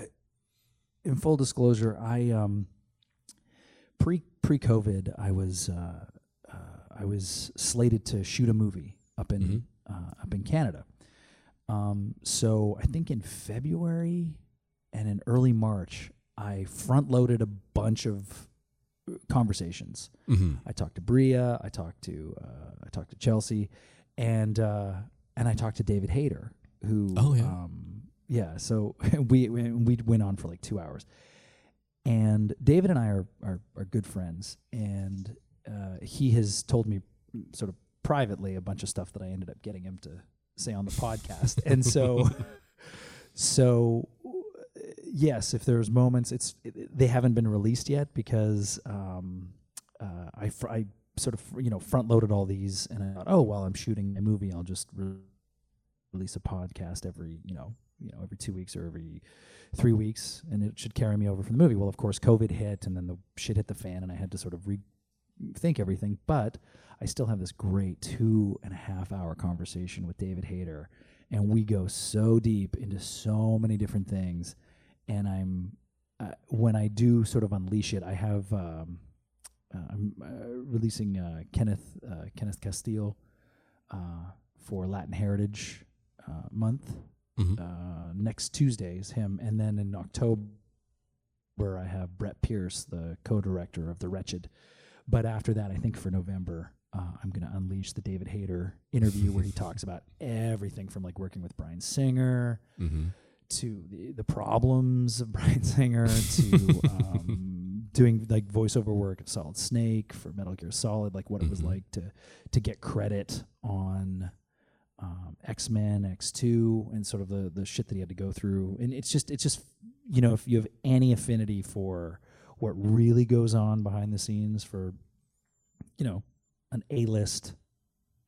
D: in full disclosure i um pre pre covid i was uh, uh i was slated to shoot a movie up in
A: Mhm.
D: uh, up in canada um so i think in february and in early march i front loaded a bunch of conversations
A: hmm
D: I talked to Bria, I talked to uh, I talked to Chelsea, and uh, and I talked to David Hayter, who
A: Oh, yeah.
D: um, yeah. So we we we went on for like two hours, and David and I are are, are good friends, and uh, he has told me sort of privately a bunch of stuff that I ended up getting him to say on the podcast, and so so yes, if there's moments, it's it, they haven't been released yet because um, uh, I fr- I sort of you know front loaded all these, and I thought, oh well, I'm shooting a movie, I'll just re- release a podcast every you know you know every two weeks or every three weeks, and it should carry me over from the movie. Well, of course, COVID hit, and then the shit hit the fan, and I had to sort of rethink everything. But I still have this great two and a half hour conversation with David Hayter, and we go so deep into so many different things. And I'm uh, when I do sort of unleash it, I have um, uh, I'm uh, releasing uh, Kenneth uh, Kenneth Castile uh, for Latin Heritage Month
A: Mhm.
D: uh, next Tuesday is him, and then in October where I have Brett Pierce, the co-director of The Wretched. But after that, I think for November, uh, I'm going to unleash the David Hayter interview where he talks about everything from like working with Bryan Singer
A: hmm
D: to the, the problems of Bryan Singer to um, doing like voiceover work of Solid Snake for Metal Gear Solid, like what it was
A: Mhm.
D: like to to get credit on um, X Men, X Two, and sort of the the shit that he had to go through. And it's just it's just you know if you have any affinity for what really goes on behind the scenes for you know an A list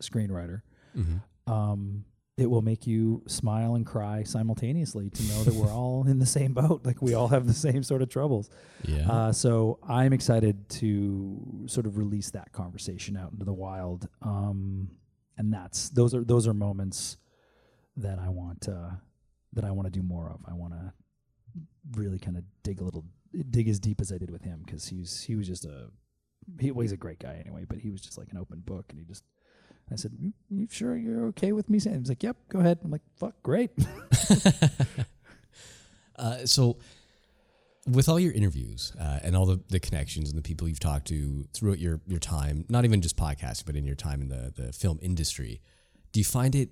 D: screenwriter
A: hmm
D: um, it will make you smile and cry simultaneously to know that we're all in the same boat. Like we all have the same sort of troubles.
A: Yeah.
D: Uh, so I'm excited to sort of release that conversation out into the wild. Um, and that's those are those are moments that I want uh, that I want to do more of. I want to really kind of dig a little dig as deep as I did with him because he's he was just a he well, a great guy anyway, but he was just like an open book, and he just I said, "You, you sure you're okay with me saying?" He's like, "Yep, go ahead." I'm like, "Fuck, great."
A: uh, so, with all your interviews uh, and all the, the connections and the people you've talked to throughout your, your time, not even just podcasting, but in your time in the, the film industry, do you find it,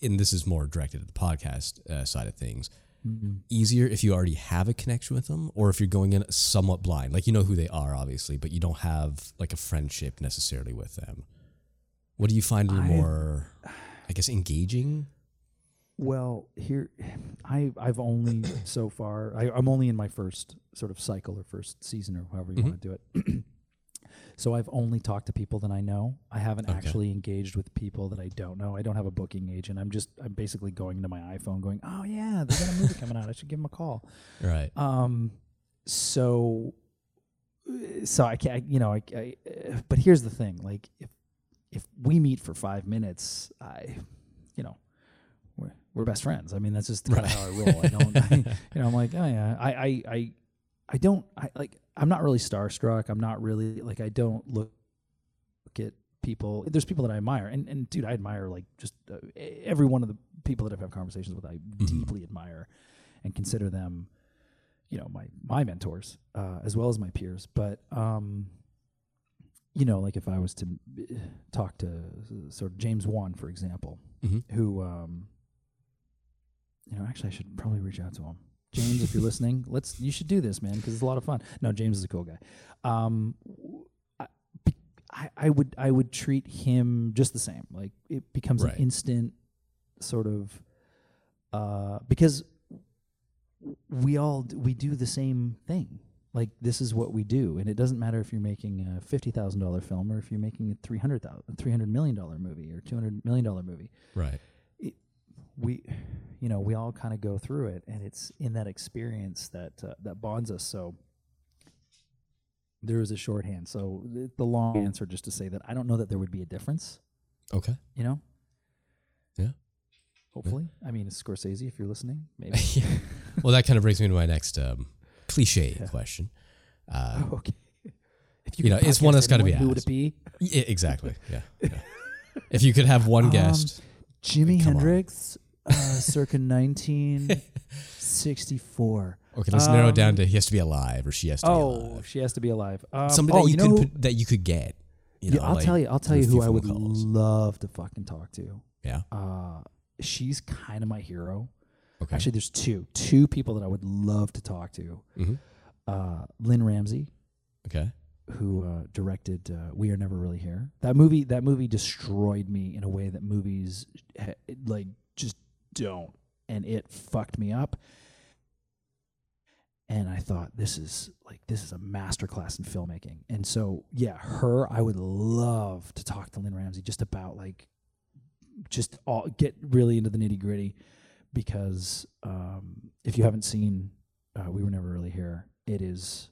A: and this is more directed at the podcast uh, side of things, easier if you already have a connection with them or if you're going in somewhat blind? Like, you know who they are, obviously, but you don't have like a friendship necessarily with them. What do you find
D: I-
A: more, I guess, engaging?
D: Well, here, I I've only so far I, I'm only in my first sort of cycle or first season or however you
A: Mhm.
D: want to do it. So I've only talked to people that I know. I haven't
A: Okay.
D: actually engaged with people that I don't know. I don't have a booking agent. I'm just I'm basically going into my iPhone, going, "Oh yeah, they got a movie coming out. I should give them a call."
A: Right.
D: Um, so, so I can't, you know, I, I, uh, but here's the thing, like if, if we meet for five minutes, I, you know, we're, we're best friends. I mean, that's just kind of
A: Right.
D: how I roll. I don't, I, you know, I'm like, oh yeah, I, I, I, I don't, I like, I'm not really starstruck. I'm not really like, I don't look, look at people. There's people that I admire and, and dude, I admire like just uh, every one of the people that I've had conversations with, I deeply admire and consider them, you know my my mentors uh, as well as my peers but um you know like if i was to uh, talk to sort of james wan for example
A: Mhm.
D: who um you know actually i should probably reach out to him. James if you're listening let's you should do this man because it's a lot of fun. No james is a cool guy. Um I, I, would i would treat him just the same. Like it becomes
A: Right.
D: an instant sort of uh because we all we do the same thing. Like this is what we do and it doesn't matter if you're making a $50,000 film or if you're making a 300,000 300 million dollar movie or 200 million dollar movie.
A: Right.
D: We you know we all kind of go through it and it's in that experience that uh, that bonds us so there is a shorthand so the, the long answer just to say that I don't know that there would be a difference
A: Okay.
D: you know
A: Yeah.
D: hopefully I mean Scorsese if you're listening maybe
A: well, that kind of brings me to my next um, cliche
D: Yeah.
A: question. Uh,
D: Oh, okay. If
A: You know, it's one that's gotta be
D: anyone, Who would it be?
A: yeah, exactly. Yeah. yeah. If you could have one
D: Um,
A: guest,
D: Jimi. Hendrix, uh, circa 1964.
A: okay, let's narrow it down
D: um,
A: to he has to be alive or she has to be alive.
D: Oh,
A: alive.
D: she has to be alive. Um,
A: Somebody
D: oh,
A: that you,
D: know
A: could
D: who-
A: put, that you could get. You
D: yeah, I'll
A: like,
D: tell you. I'll tell you who I would
A: calls.
D: love to fucking talk to.
A: Yeah.
D: Uh, she's kind of my hero.
A: Okay.
D: Actually, there's two two people that I would love to talk to.
A: Mhm.
D: Uh, Lynne Ramsay,
A: Okay.
D: who uh, directed uh, "We Are Never Really Here." That movie, that movie destroyed me in a way that movies ha- like just don't, and it fucked me up. And I thought this is like this is a masterclass in filmmaking. And so, yeah, her, I would love to talk to Lynne Ramsay just about like just all get really into the nitty gritty because um, if you haven't seen uh, "We Were Never Really Here," it is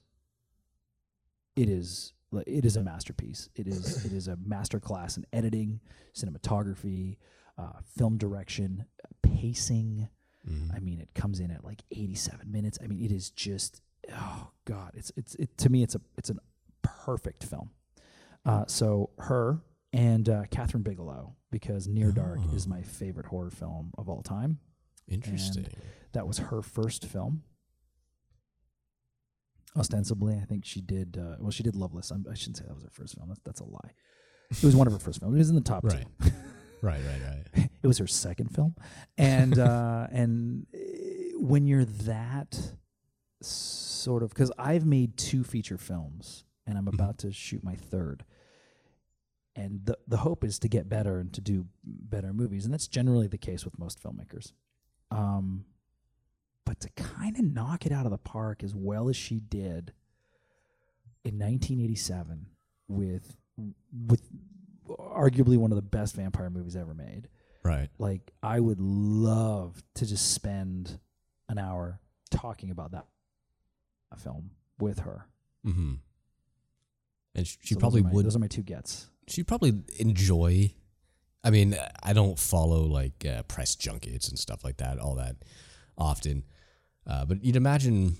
D: it is it is a masterpiece. It is it is a masterclass in editing, cinematography, uh, film direction, pacing.
A: Mhm.
D: I mean, it comes in at like 87 minutes. I mean, it is just oh god, it's it's it to me it's a it's a perfect film. Uh, so her and uh, Kathryn Bigelow because Near Dark is
A: Oh.
D: my favorite horror film of all time.
A: Interesting.
D: That was her first film. Ostensibly, I think she did. Uh, well, she did Loveless. I'm, I shouldn't say that was her first film. That's, that's a lie. It was one of her first films. It was in the top
A: Right.
D: two.
A: right. Right. Right.
D: it was her second film, and uh, and uh, when you're that sort of because I've made two feature films, and I'm about to shoot my third, and the the hope is to get better and to do better movies, and that's generally the case with most filmmakers. Um, but to kind of knock it out of the park as well as she did in 1987 with with arguably one of the best vampire movies ever made
A: Right.
D: like I would love to just spend an hour talking about that film with her.
A: Mm-hmm. And sh- she
D: So
A: probably
D: are my-
A: would.
D: Those are my two gets.
A: She'd probably enjoy. I mean, I don't follow like uh, press junkets and stuff like that all that often, uh, but you'd imagine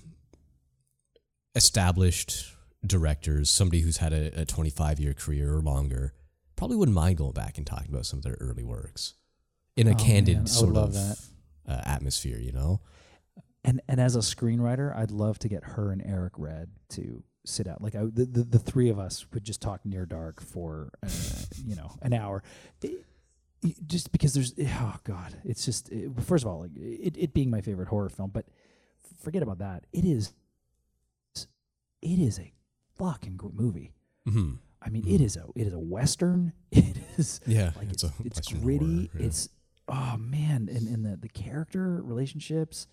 A: established directors, somebody who's had a, a 25 year career or longer, probably wouldn't mind going back and talking about some of their early works in a
D: Oh,
A: candid
D: man,
A: sort of uh, atmosphere, you know?
D: And and as a screenwriter, I'd love to get her and Eric Red to sit out. Like I, the, the the three of us would just talk near dark for uh, you know an hour. It- it- just because there's oh god, it's just it, first of all like it, it being my favorite horror film, but forget about that. It is it is a fucking great movie.
A: Mm-hmm.
D: I mean, it is a it is a western. It is
A: Yeah,
D: like
A: it's
D: it's it's, gritty.
A: horror, yeah.
D: It's oh man, and and the the character relationships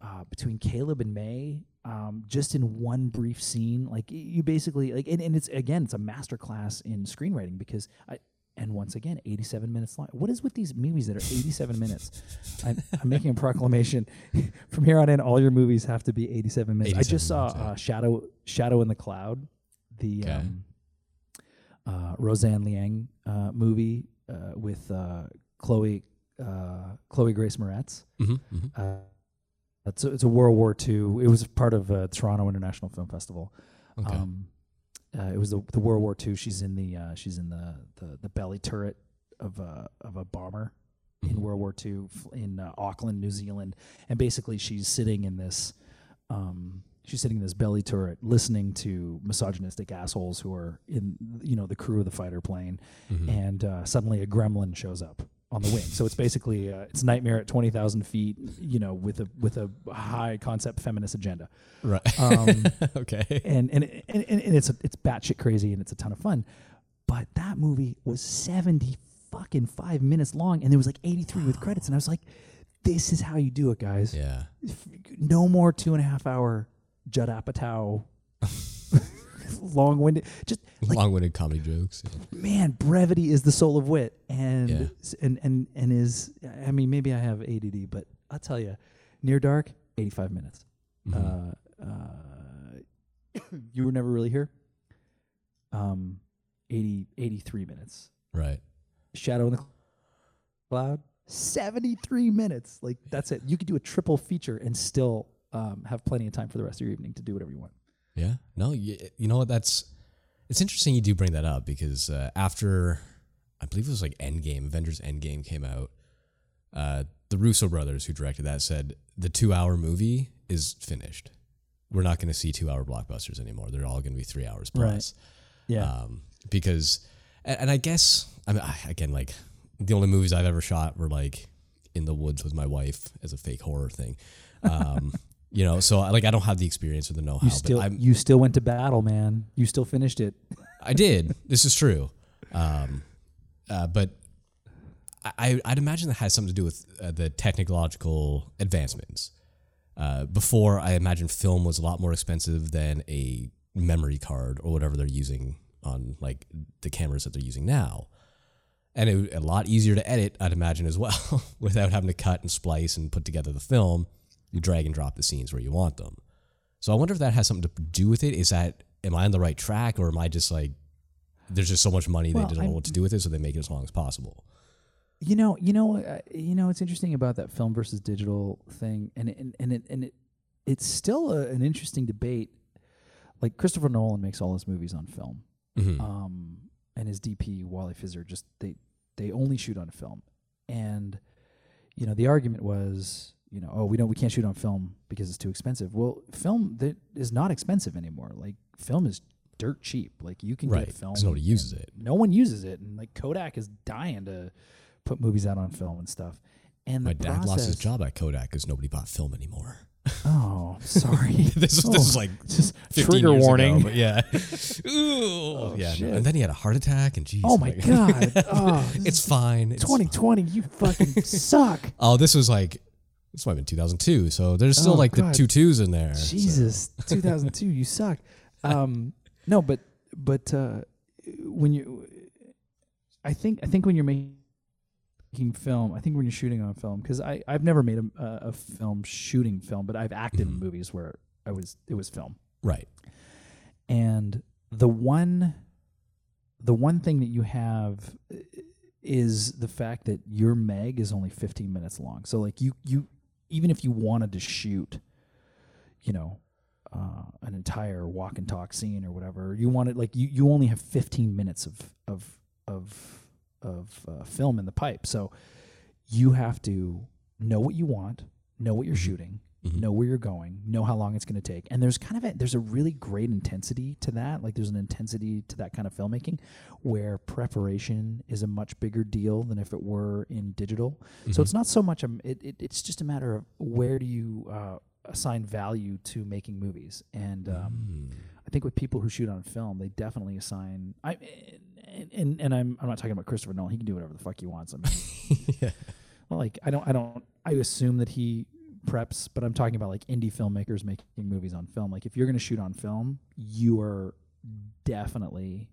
D: uh, between Caleb and Mae. um, just in one brief scene, like you basically like, and, and it's again, it's a masterclass in screenwriting because I. And once again, 87 minutes long. What is with these movies that are 87 minutes? I'm, I'm making a proclamation. From here on in, all your movies have to be 87 minutes. I just saw
A: minutes, yeah.
D: uh, Shadow Shadow in the Cloud, the um, uh, Roseanne Liang uh, movie uh, with uh, Chloe uh, Chloe Grace Moretz.
A: Mm-hmm, mm-hmm.
D: Uh, it's a, it's a World War II. It was part of uh, Toronto International Film Festival.
A: Okay.
D: Um, uh, it was the, the World War II. She's in the uh, she's in the, the, the belly turret of a of a bomber
A: Mhm.
D: in World War II in uh, Auckland, New Zealand, and basically she's sitting in this um, she's sitting in this belly turret listening to misogynistic assholes who are in you know the crew of the fighter plane,
A: Mhm.
D: and uh, suddenly a gremlin shows up on the wing. So it's basically uh, it's nightmare at twenty thousand feet, you know, with a with a high concept feminist agenda
A: right.
D: um,
A: okay.
D: and and and, and, and it's a, it's batshit crazy and it's a ton of fun. But that movie was seventy fucking five minutes long, and there was like eighty three with credits, and I was like, "This is how you do it, guys.
A: Yeah.
D: No more two and a half hour Judd Apatow." long winded just like
A: Long-winded comedy jokes. yeah.
D: man brevity is the soul of wit and
A: Yeah.
D: and and and is i mean maybe i have add but i'll tell you near dark 85 minutes
A: Mhm.
D: uh, uh, you were never really here. Um, 80, 83 minutes.
A: right.
D: Shadow in the Cloud, 73 minutes. Like, that's it. You could do a triple feature and still um, have plenty of time for the rest of your evening to do whatever you want.
A: Yeah. No, you, you know what? That's it's interesting you do bring that up because uh, after I believe it was like Endgame, Avengers Endgame came out. Uh, the Russo brothers who directed that said the two-hour movie is finished. We're not going to see two-hour blockbusters anymore. They're all going to be three hours
D: Right.
A: plus.
D: Yeah.
A: Um, because, and, and I guess I mean again like the only movies I've ever shot were like in the woods with my wife as a fake horror thing. Um, you know, so like I don't have the experience or the know-how.
D: you still you still went to battle, man. You still finished it.
A: I did. This is true. Um, uh, but I, I'd imagine that has something to do with uh, the technological advancements. Uh, before, I imagine film was a lot more expensive than a memory card or whatever they're using on like the cameras that they're using now. And it a lot easier to edit, I'd imagine as well, without having to cut and splice and put together the film. You drag and drop the scenes where you want them. So I wonder if that has something to do with it. Is that am I on the right track, or am I just like there's just so much money
D: Well,
A: they don't know what to do with it, so they make it as long as possible.
D: You know, you know, uh, you know. It's interesting about that film versus digital thing, and and and it and it, it's still a, an interesting debate. Like Christopher Nolan makes all his movies on film,
A: Mhm.
D: um, and his DP Wally Pfister just they they only shoot on film, and you know the argument was you know oh we don't we can't shoot on film because it's too expensive. Well, film that is not expensive anymore. Like film is dirt cheap. Like you can
A: Right,
D: get film.
A: nobody uses it.
D: No one uses it, and like Kodak is dying to put movies out on film and stuff. And
A: My dad lost his job at Kodak because nobody bought film anymore.
D: Oh, sorry.
A: this,
D: Oh,
A: this is like
D: just
A: 15
D: trigger
A: years
D: warning.
A: ago, but yeah. Ooh, oh, yeah.
D: shit.
A: And then he had a heart attack, and geez.
D: Oh my god. Oh,
A: it's
D: is
A: fine. It's
D: 2020. You fucking suck.
A: Oh, this was like this might have been 2002, so there's still
D: Oh,
A: like
D: God.
A: the two twos in there. so-
D: Jesus, 2002. You suck. Um, no, but but uh, when you, I think I think when you're making film, I think when you're shooting on film, because I I've never made a, a, a film shooting film, but I've acted in
A: Mhm.
D: movies where I was it was film.
A: Right.
D: and the one the one thing that you have uh, is the fact that your mag is only 15 minutes long so like you you even if you wanted to shoot you know uh, an entire walk and talk scene or whatever you wanted like you, you only have 15 minutes of of of of uh, film in the pipe so you have to know what you want know what you're
A: Mhm.
D: shooting
A: Mhm.
D: know where you're going, know how long it's going to take. And there's kind of a there's a really great intensity to that. Like there's an intensity to that kind of filmmaking where preparation is a much bigger deal than if it were in digital. So
A: Mhm.
D: it's not so much a it, it it's just a matter of where do you uh, assign value to making movies. And um,
A: Mm.
D: I think with people who shoot on film, they definitely assign I and and, and I'm I'm not talking about Christopher Nolan. He can do whatever the fuck he wants. I mean,
A: yeah.
D: well, like I don't I don't I assume that he preps, but I'm talking about like indie filmmakers making movies on film. Like if you're going to shoot on film, you are definitely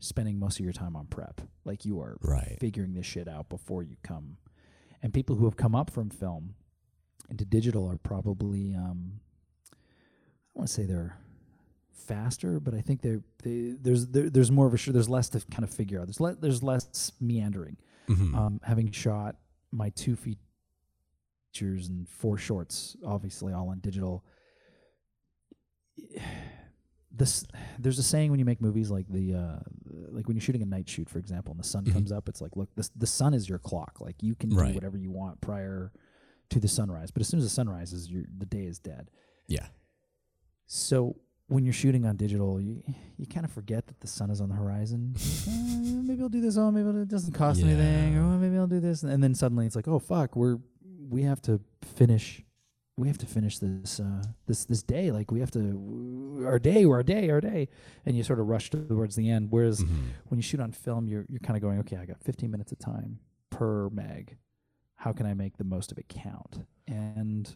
D: spending most of your time on prep. Like you are
A: Right.
D: figuring this shit out before you come. And people who have come up from film into digital are probably um I want to say they're faster, but I think they're they, there's there, there's more of a sh- there's less to kind of figure out. There's le- there's less meandering.
A: Mhm.
D: Um, having shot my two features and four shorts, obviously all on digital. This there's a saying when you make movies like the uh, like when you're shooting a night shoot, for example, and the sun
A: Mhm.
D: comes up. It's like look, the the sun is your clock. Like you can
A: Right.
D: do whatever you want prior to the sunrise, but as soon as the sun rises, the day is dead.
A: yeah.
D: So when you're shooting on digital, you you kind of forget that the sun is on the horizon. Uh, maybe I'll do this. Oh, maybe it doesn't cost anything.
A: Yeah.
D: Or oh, maybe I'll do this, and then suddenly it's like, oh fuck, we're we have to finish. We have to finish this uh, this this day. Like we have to our day, our day, our day, and you sort of rush towards the end. Whereas
A: Mhm.
D: when you shoot on film, you're you're kind of going, okay, I got 15 minutes of time per mag. How can I make the most of it count? And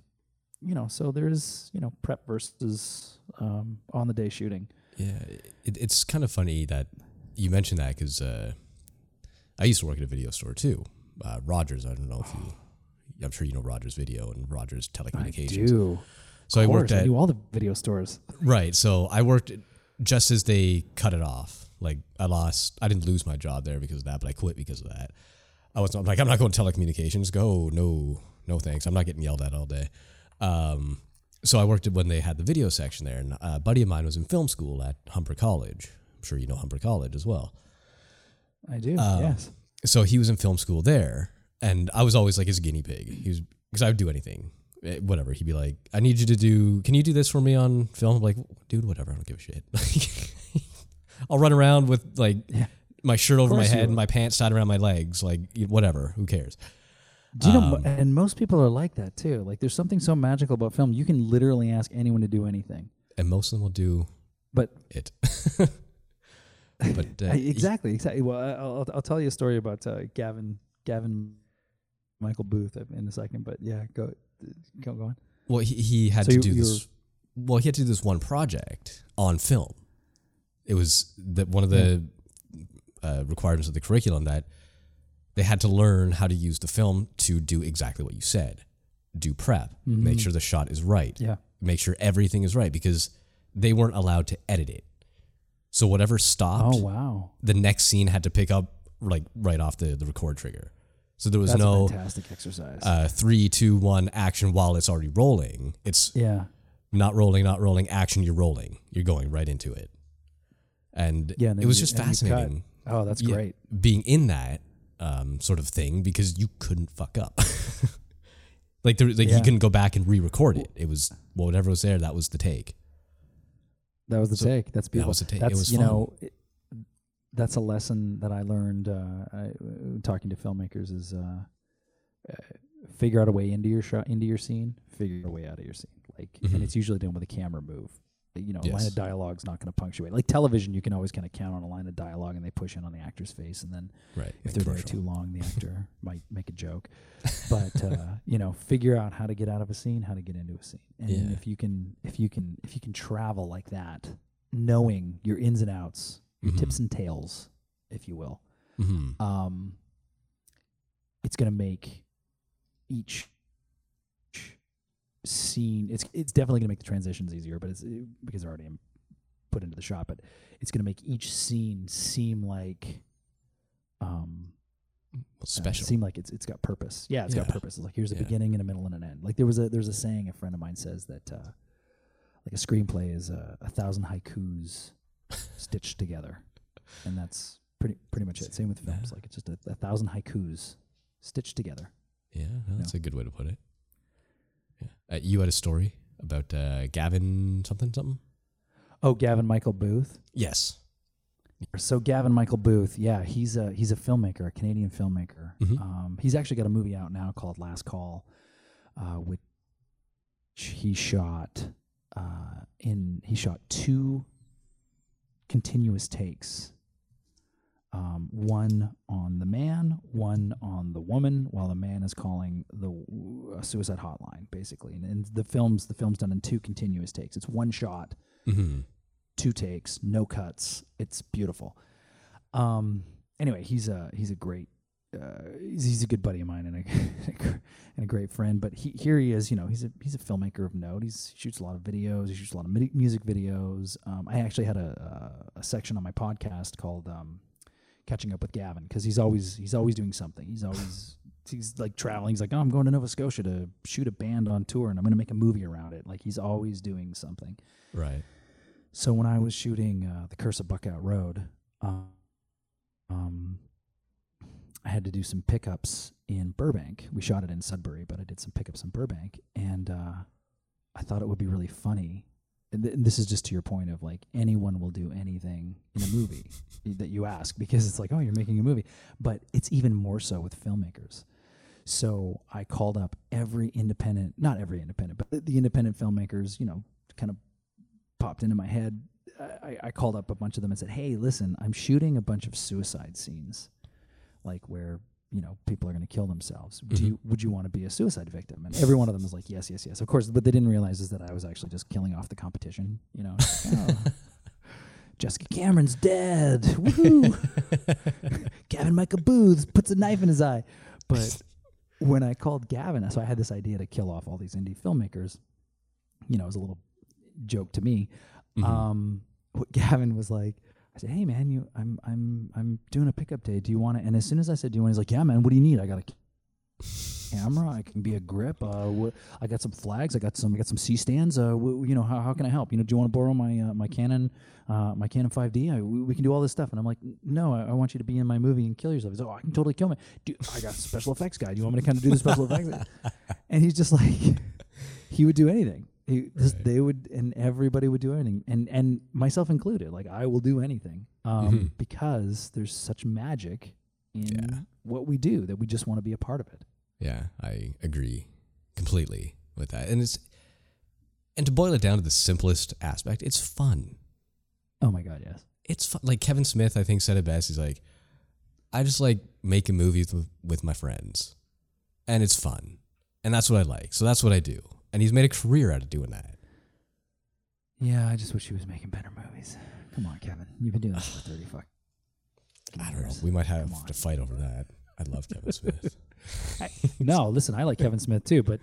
D: you know, so there's you know prep versus um, on the day shooting.
A: Yeah, it, it's kind of funny that you mentioned that because uh, I used to work at a video store too. Uh, Rogers, I don't know if you, I'm sure you know Rogers Video and Rogers Telecommunications.
D: I do.
A: So I
D: Of
A: worked at
D: I knew all the video stores.
A: right. So I worked just as they cut it off. Like I lost, I didn't lose my job there because of that, but I quit because of that. I was like, I'm not going to telecommunications. Go, no, no thanks. I'm not getting yelled at all day. Um, so I worked at when they had the video section there, and a buddy of mine was in film school at Humber College. I'm sure you know Humber College as well.
D: I do.
A: Um,
D: yes.
A: So he was in film school there, and I was always like his guinea pig. He was because I would do anything, Eh, whatever. He'd be like, "I need you to do. Can you do this for me on film?" I'm like, dude, whatever. I don't give a shit. I'll run around with like
D: Yeah.
A: my shirt over my head and my pants tied around my legs, like whatever. Who cares?
D: Do you know?
A: um,
D: And most people are like that too. Like, there's something so magical about film. You can literally ask anyone to do anything.
A: And most of them will do
D: But
A: it. but uh,
D: exactly, exactly. Well, I'll, I'll tell you a story about uh, Gavin, Gavin, Michael Booth in a second. But yeah, go, go, go on.
A: Well, he, he had
D: So
A: to
D: you-
A: do this. Well, he had to do this one project on film. It was that one of the uh, requirements of the curriculum that they had to learn how to use the film to do exactly what you said. Do prep, make
D: Mhm.
A: sure the shot is right,
D: Yeah.
A: make sure everything is right because they weren't allowed to edit it. So whatever stopped,
D: Oh wow,
A: the next scene had to pick up like right off the, the record trigger. So there was
D: that's
A: no
D: fantastic exercise.
A: uh, three, two, one action while it's already rolling. It's
D: yeah,
A: not rolling, not rolling, action, you're rolling. You're going right into it. And
D: Yeah, and
A: it was
D: you-
A: just
D: you
A: fascinating
D: oh that's
A: Yeah.
D: great.
A: being in that um, sort of thing because you couldn't fuck up. like there, like
D: Yeah.
A: he couldn't go back and re-record it. It was well, whatever was there, that was the take.
D: That was the
A: So-
D: take. That's beautiful.
A: That was the take. It was
D: you
A: fun.
D: know, it, that's a lesson that I learned uh, I, uh, talking to filmmakers is uh, uh, figure out a way into your shot, into your scene, figure a way out of your scene. Like,
A: Mhm.
D: and it's usually done with a camera move. You know, a line
A: Yes.
D: of dialogue's not going to punctuate. Like television, you can always kind of count on a line of dialogue, and they push in on the actor's face, and then
A: Right.
D: if they're there too long, the actor might make a joke. But uh, you know, figure out how to get out of a scene, how to get into a scene, and
A: Yeah.
D: if you can, if you can, if you can travel like that, knowing your ins and outs,
A: Mhm.
D: tips and tails, if you will,
A: hmm
D: um, it's going to make each scene. It's it's definitely going to make the transitions easier, but it's uh, because they're already in- put into the shot. But it's going to make each scene seem like. Um, uh,
A: special.
D: seem like it's it's got purpose. Yeah, it's got purpose. It's like here's a
A: Yeah.
D: beginning and a middle and an end. Like there was a there's a saying a friend of mine says that uh, like a screenplay is a, a thousand haikus stitched together, and that's pretty pretty much it. Same with films.
A: Yeah.
D: Like it's just a, a thousand haikus stitched together.
A: yeah, no, that's a good way to put it. Yeah. Uh, you had a story about uh, Gavin something something.
D: Oh, Gavin Michael Booth.
A: Yes.
D: So Gavin Michael Booth, yeah, he's a he's a filmmaker, a Canadian filmmaker.
A: Mhm.
D: Um, he's actually got a movie out now called Last Call, uh, which he shot uh, in he shot two continuous takes um, one on the man, one on the woman, while the man is calling the a suicide hotline, basically. And, and the film's the film's done in two continuous takes. It's one shot,
A: Mm-hmm.
D: two takes, no cuts. It's beautiful. Um. Anyway, he's a he's a great. Uh, he's, he's a good buddy of mine and a, and a great friend. But he, here he is. You know, he's a he's a filmmaker of note. He's, he shoots a lot of videos. He shoots a lot of music videos. Um, I actually had a, a a section on my podcast called um, "Catching Up with Gavin" because he's always he's always doing something. He's always he's like traveling. He's like, oh, I'm going to Nova Scotia to shoot a band on tour, and I'm going to make a movie around it. Like he's always doing something.
A: Right.
D: So when I was shooting uh, the Curse of Buckout Road, um, um, I had to do some pickups in Burbank. We shot it in Sudbury, but I did some pickups in Burbank, and uh, I thought it would be really funny. And, th- and this is just to your point of like anyone will do anything in a movie that you ask because it's like, oh, you're making a movie, but it's even more so with filmmakers. So I called up every independent, not every independent, but the, independent filmmakers, you know, kind of popped into my head. I, I called up a bunch of them and said, "Hey, listen, I'm shooting a bunch of suicide scenes, like where you know people are going to kill themselves. Do you, would you want to be a suicide victim?" And every one of them was like, "Yes, yes, yes." Of course, but they didn't realize is that I was actually just killing off the competition. You know, like, oh, Jessica Cameron's dead. Woohoo! Gavin Michael Booth puts a knife in his eye. But when I called Gavin, so I had this idea to kill off all these indie filmmakers. You know, it was a little joke to me.
A: Mhm.
D: Um, what Gavin was like, I said, "Hey man, you, I'm, I'm, I'm doing a pickup day. Do you want to?" And as soon as I said, "Do you want?" It? He's like, "Yeah, man. What do you need? I got a camera. I can be a grip. Uh, wh- I got some flags. I got some, I got some C stands. Uh, wh- you know, how, how can I help? You know, do you want to borrow my, uh, my Canon, uh, my Canon 5D? I, we, we can do all this stuff." And I'm like, "No, I, I want you to be in my movie and kill yourself." He's like, "Oh, I can totally kill me. Do, I got a special effects guy. Do you want me to kind of do the special effects?" And he's just like, he would do anything. He just,
A: Right.
D: they would, and everybody would do anything, and and myself included. Like I will do anything um,
A: Mhm.
D: because there's such magic in
A: Yeah.
D: what we do that we just want to be a part of it.
A: Yeah, I agree completely with that. And it's and to boil it down to the simplest aspect, it's fun.
D: Oh my god, yes.
A: It's fun. Like Kevin Smith, I think said it best. He's like, I just like making movies with, with my friends, and it's fun, and that's what I like. So that's what I do. And he's made a career out of doing that.
D: Yeah, I just wish he was making better movies. Come on, Kevin, you've been doing this for thirty fuck.
A: I don't know. We might have to fight over that. I love Kevin Smith.
D: no, listen, I like Kevin Smith too, but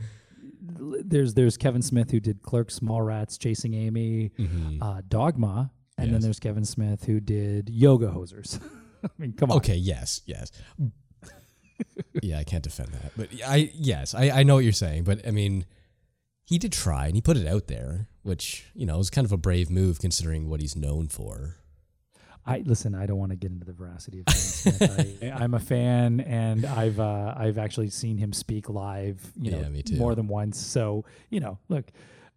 D: there's there's Kevin Smith who did Clerks, Mallrats, Chasing Amy,
A: Mhm.
D: uh, Dogma, and then there's Kevin Smith who did Yoga Hosers. I mean, come on.
A: Okay, yes, yes. yeah, I can't defend that. But I yes, I, I know what you're saying, but I mean he did try and he put it out there, which, you know, is kind of a brave move considering what he's known for.
D: I listen. I don't want to get into the veracity of Kevin Smith. I, I'm a fan, and I've uh, I've actually seen him speak live. You know,
A: Yeah,
D: more than once. So you know, look,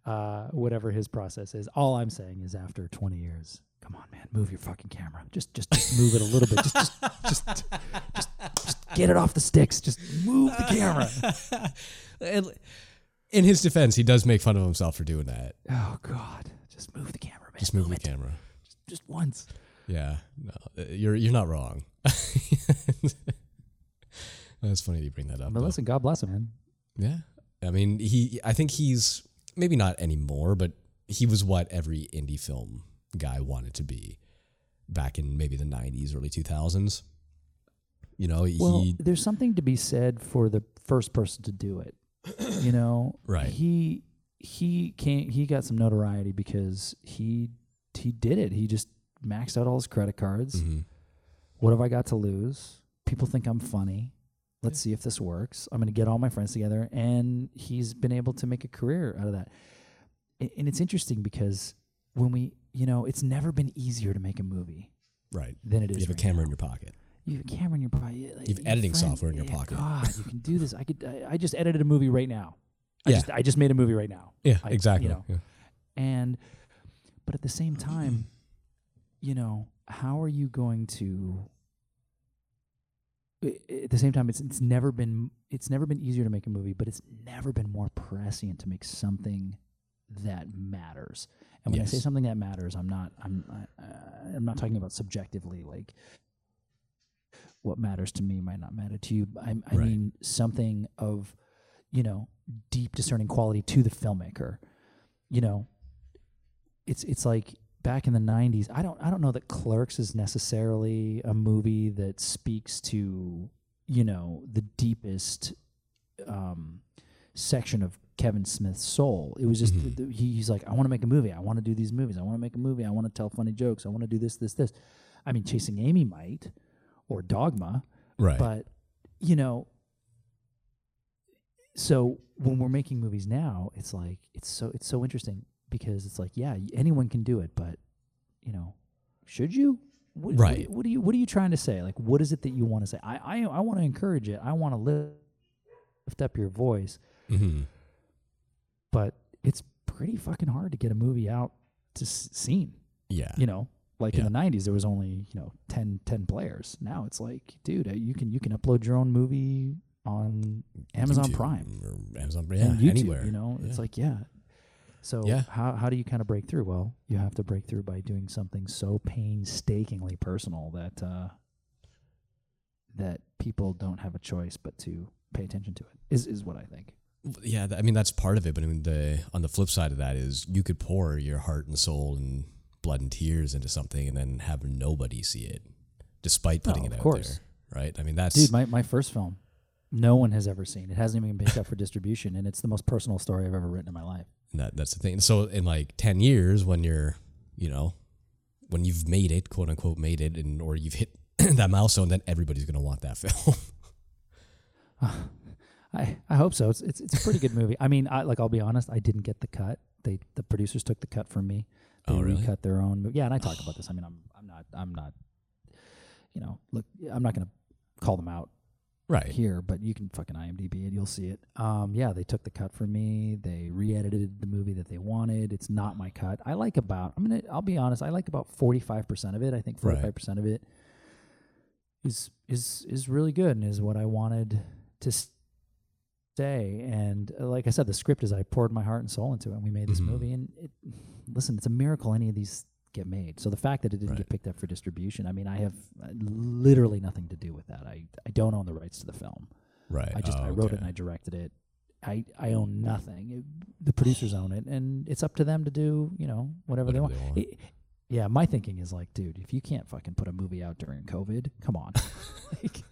D: uh, whatever his process is, all I'm saying is, after 20 years, come on, man, move your fucking camera. Just just, just move it a little bit. Just just just just just get it off the sticks. Just move the camera.
A: In his defense, he does make fun of himself for doing that.
D: Oh God, just move the camera, man.
A: Just move the
D: it.
A: camera.
D: just once.
A: Yeah, no, uh, you're you're not wrong. That's funny that you bring that up.
D: But
A: though.
D: listen, God bless him, man.
A: Yeah. I mean, he I think he's maybe not anymore, but he was what every indie film guy wanted to be back in maybe the 90s, early 2000s. You know,
D: Well,
A: he
D: there's something to be said for the first person to do it. You know,
A: Right.
D: He he came. He got some notoriety because he he did it. He just maxed out all his credit cards.
A: Mhm.
D: What have I got to lose? People think I'm funny. Let's see if this works. I'm going to get all my friends together, and he's been able to make a career out of that. A- And it's interesting because when we, you know, it's never been easier to make a movie
A: right.
D: than it is.
A: You have a
D: right
A: camera
D: now.
A: in your pocket.
D: You have a camera in your pocket. You
A: have editing software in your pocket.
D: God, you can do this. I could. I, I just edited a movie right now. I
A: Yeah.
D: just, I just made a movie right now.
A: Yeah,
D: I-
A: exactly.
D: You know,
A: Yeah.
D: and but at the same time, you know, how are you going to? At the same time, it's it's never been it's never been easier to make a movie, but it's never been more prescient to make something that matters. And when I say something that matters, I'm not I'm I, I'm not talking about subjectively like what matters to me might not matter to you. I, I
A: Right.
D: mean something of, you know, deep discerning quality to the filmmaker. You know, it's it's like back in the '90s. I don't I don't know that Clerks is necessarily a movie that speaks to you know the deepest um, section of Kevin Smith's soul. It was just
A: Mhm.
D: th- he, he's like, I want to make a movie. I want to do these movies. I want to make a movie. I want to tell funny jokes. I want to do this, this, this. I mean, Chasing Amy might, or Dogma,
A: Right.
D: but you know. So when we're making movies now, it's like it's so it's so interesting because it's like yeah, anyone can do it, but you know, should you? What,
A: Right.
D: What, what are you What are you trying to say? Like, what is it that you want to say? I I, I want to encourage it. I want to lift up your voice
A: hmm
D: but it's pretty fucking hard to get a movie out to s- seen.
A: Yeah.
D: You know, like
A: Yeah.
D: in the '90s, there was only you know 10, 10 players. Now it's like, dude, uh, you can you can upload your own movie on Amazon
A: YouTube
D: Prime
A: or Amazon Prime. Yeah.
D: YouTube.
A: anywhere.
D: You know, it's like yeah. So
A: Yeah.
D: how how do you kind of break through? Well, you have to break through by doing something so painstakingly personal that uh, that people don't have a choice but to pay attention to it. Is is what I think.
A: Yeah, th- I mean that's part of it, but I mean the on the flip side of that is you could pour your heart and soul and blood and tears into something and then have nobody see it, despite putting
D: Oh,
A: it out
D: course.
A: there, right? I mean that's
D: Dude, my, my first film, no one has ever seen. It hasn't even been picked up for distribution, and it's the most personal story I've ever written in my life.
A: that, that's the thing. So in like ten years, when you're, you know, when you've made it, quote unquote, made it, and or you've hit that milestone, then everybody's gonna want that film.
D: I, I hope so. It's, it's it's a pretty good movie. I mean, I, like I'll be honest, I didn't get the cut. They the producers took the cut from me. They
A: Oh, really?
D: recut their own. Yeah, and I talk about this. I mean, I'm I'm not I'm not, you know, look, I'm not gonna call them out
A: right.
D: here, but you can fucking IMDb it. You'll see it. Um, yeah, they took the cut from me. They re-edited the movie that they wanted. It's not my cut. I like about. I'm gonna. I'll be honest. I like about 45 percent of it. I think
A: Right.
D: 45 percent of it is is is really good and is what I wanted to say. And uh, like I said, the script is I poured my heart and soul into it. and We made this
A: Mhm.
D: movie, and it, listen, it's a miracle any of these get made. So the fact that it didn't
A: Right.
D: get picked up for distribution, I mean, I have uh, literally nothing to do with that. I I don't own the rights to the film.
A: Right.
D: I just
A: Oh,
D: I wrote it and I directed it. I I own nothing. It- the producers own it, and it's up to them to do you know whatever, they want.
A: they want.
D: It- yeah, my thinking is like, dude, if you can't fucking put a movie out during COVID, come on. like,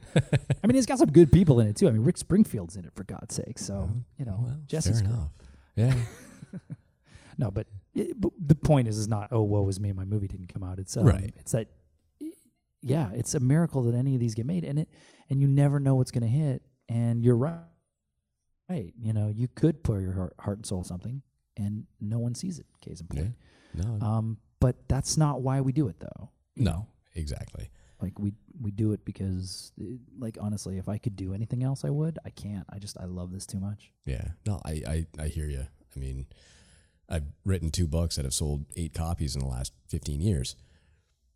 D: I mean, it's got some good people in it too. I mean, Rick Springfield's in it for God's sake. So you know,
A: well,
D: Jesse's
A: fair enough. Yeah.
D: No, but, it, but the point is, is not oh woe is me, my movie didn't come out. It's um,
A: Right.
D: It's that, yeah, it's a miracle that any of these get made, and it and you never know what's going to hit. And you're right, right. You know, you could pour your heart, heart and soul something, and no one sees it. Case in
A: yeah.
D: point.
A: No.
D: Um, but that's not why we do it, though.
A: no. Exactly.
D: like we we do it because, uh, like honestly, if I could do anything else, I would. I can't. I just I love this too much.
A: Yeah. No, I, I, I hear you. I mean, I've written two books that have sold eight copies in the last 15 years.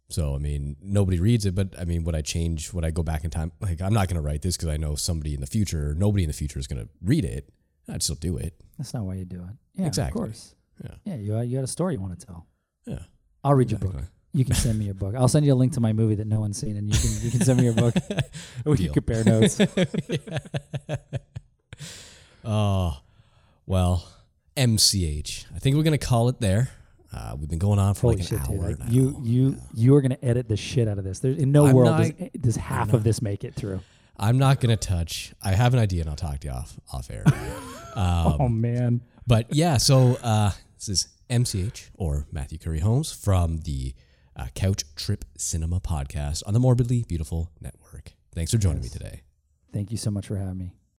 A: So, I mean, nobody reads it, but I mean, would I change, would I go back in time? Like, I'm not going to write this because I know somebody in the future, nobody in the future is going to read it. I'd still do it.
D: That's not why you do it. Yeah,
A: Exactly.
D: of course.
A: Yeah.
D: Yeah, you you got a story you want to tell.
A: Yeah.
D: I'll read your book.
A: Exactly.
D: You can send me your book. I'll send you a link to my movie that no one's seen, and you can you can send me your book. we can
A: Deal.
D: compare notes.
A: Oh, well, MCH. I think we're going to call it there. Uh, we've been going on for
D: Holy
A: like an
D: shit, dude!
A: hour.
D: Like,
A: now.
D: you you you are gonna edit the shit out of this. There's in no
A: I'm
D: world
A: not-
D: does, does half of this make it through.
A: I'm not going to touch. I have an idea and I'll talk to you off, off air. um,
D: oh man,
A: But yeah, so uh, this is MCH or Matthew Currie Holmes from the uh, Couch Trip Cinema podcast on the Morbidly Beautiful Network. Thanks for joining
D: Yes.
A: me today.
D: thank you so much for having me.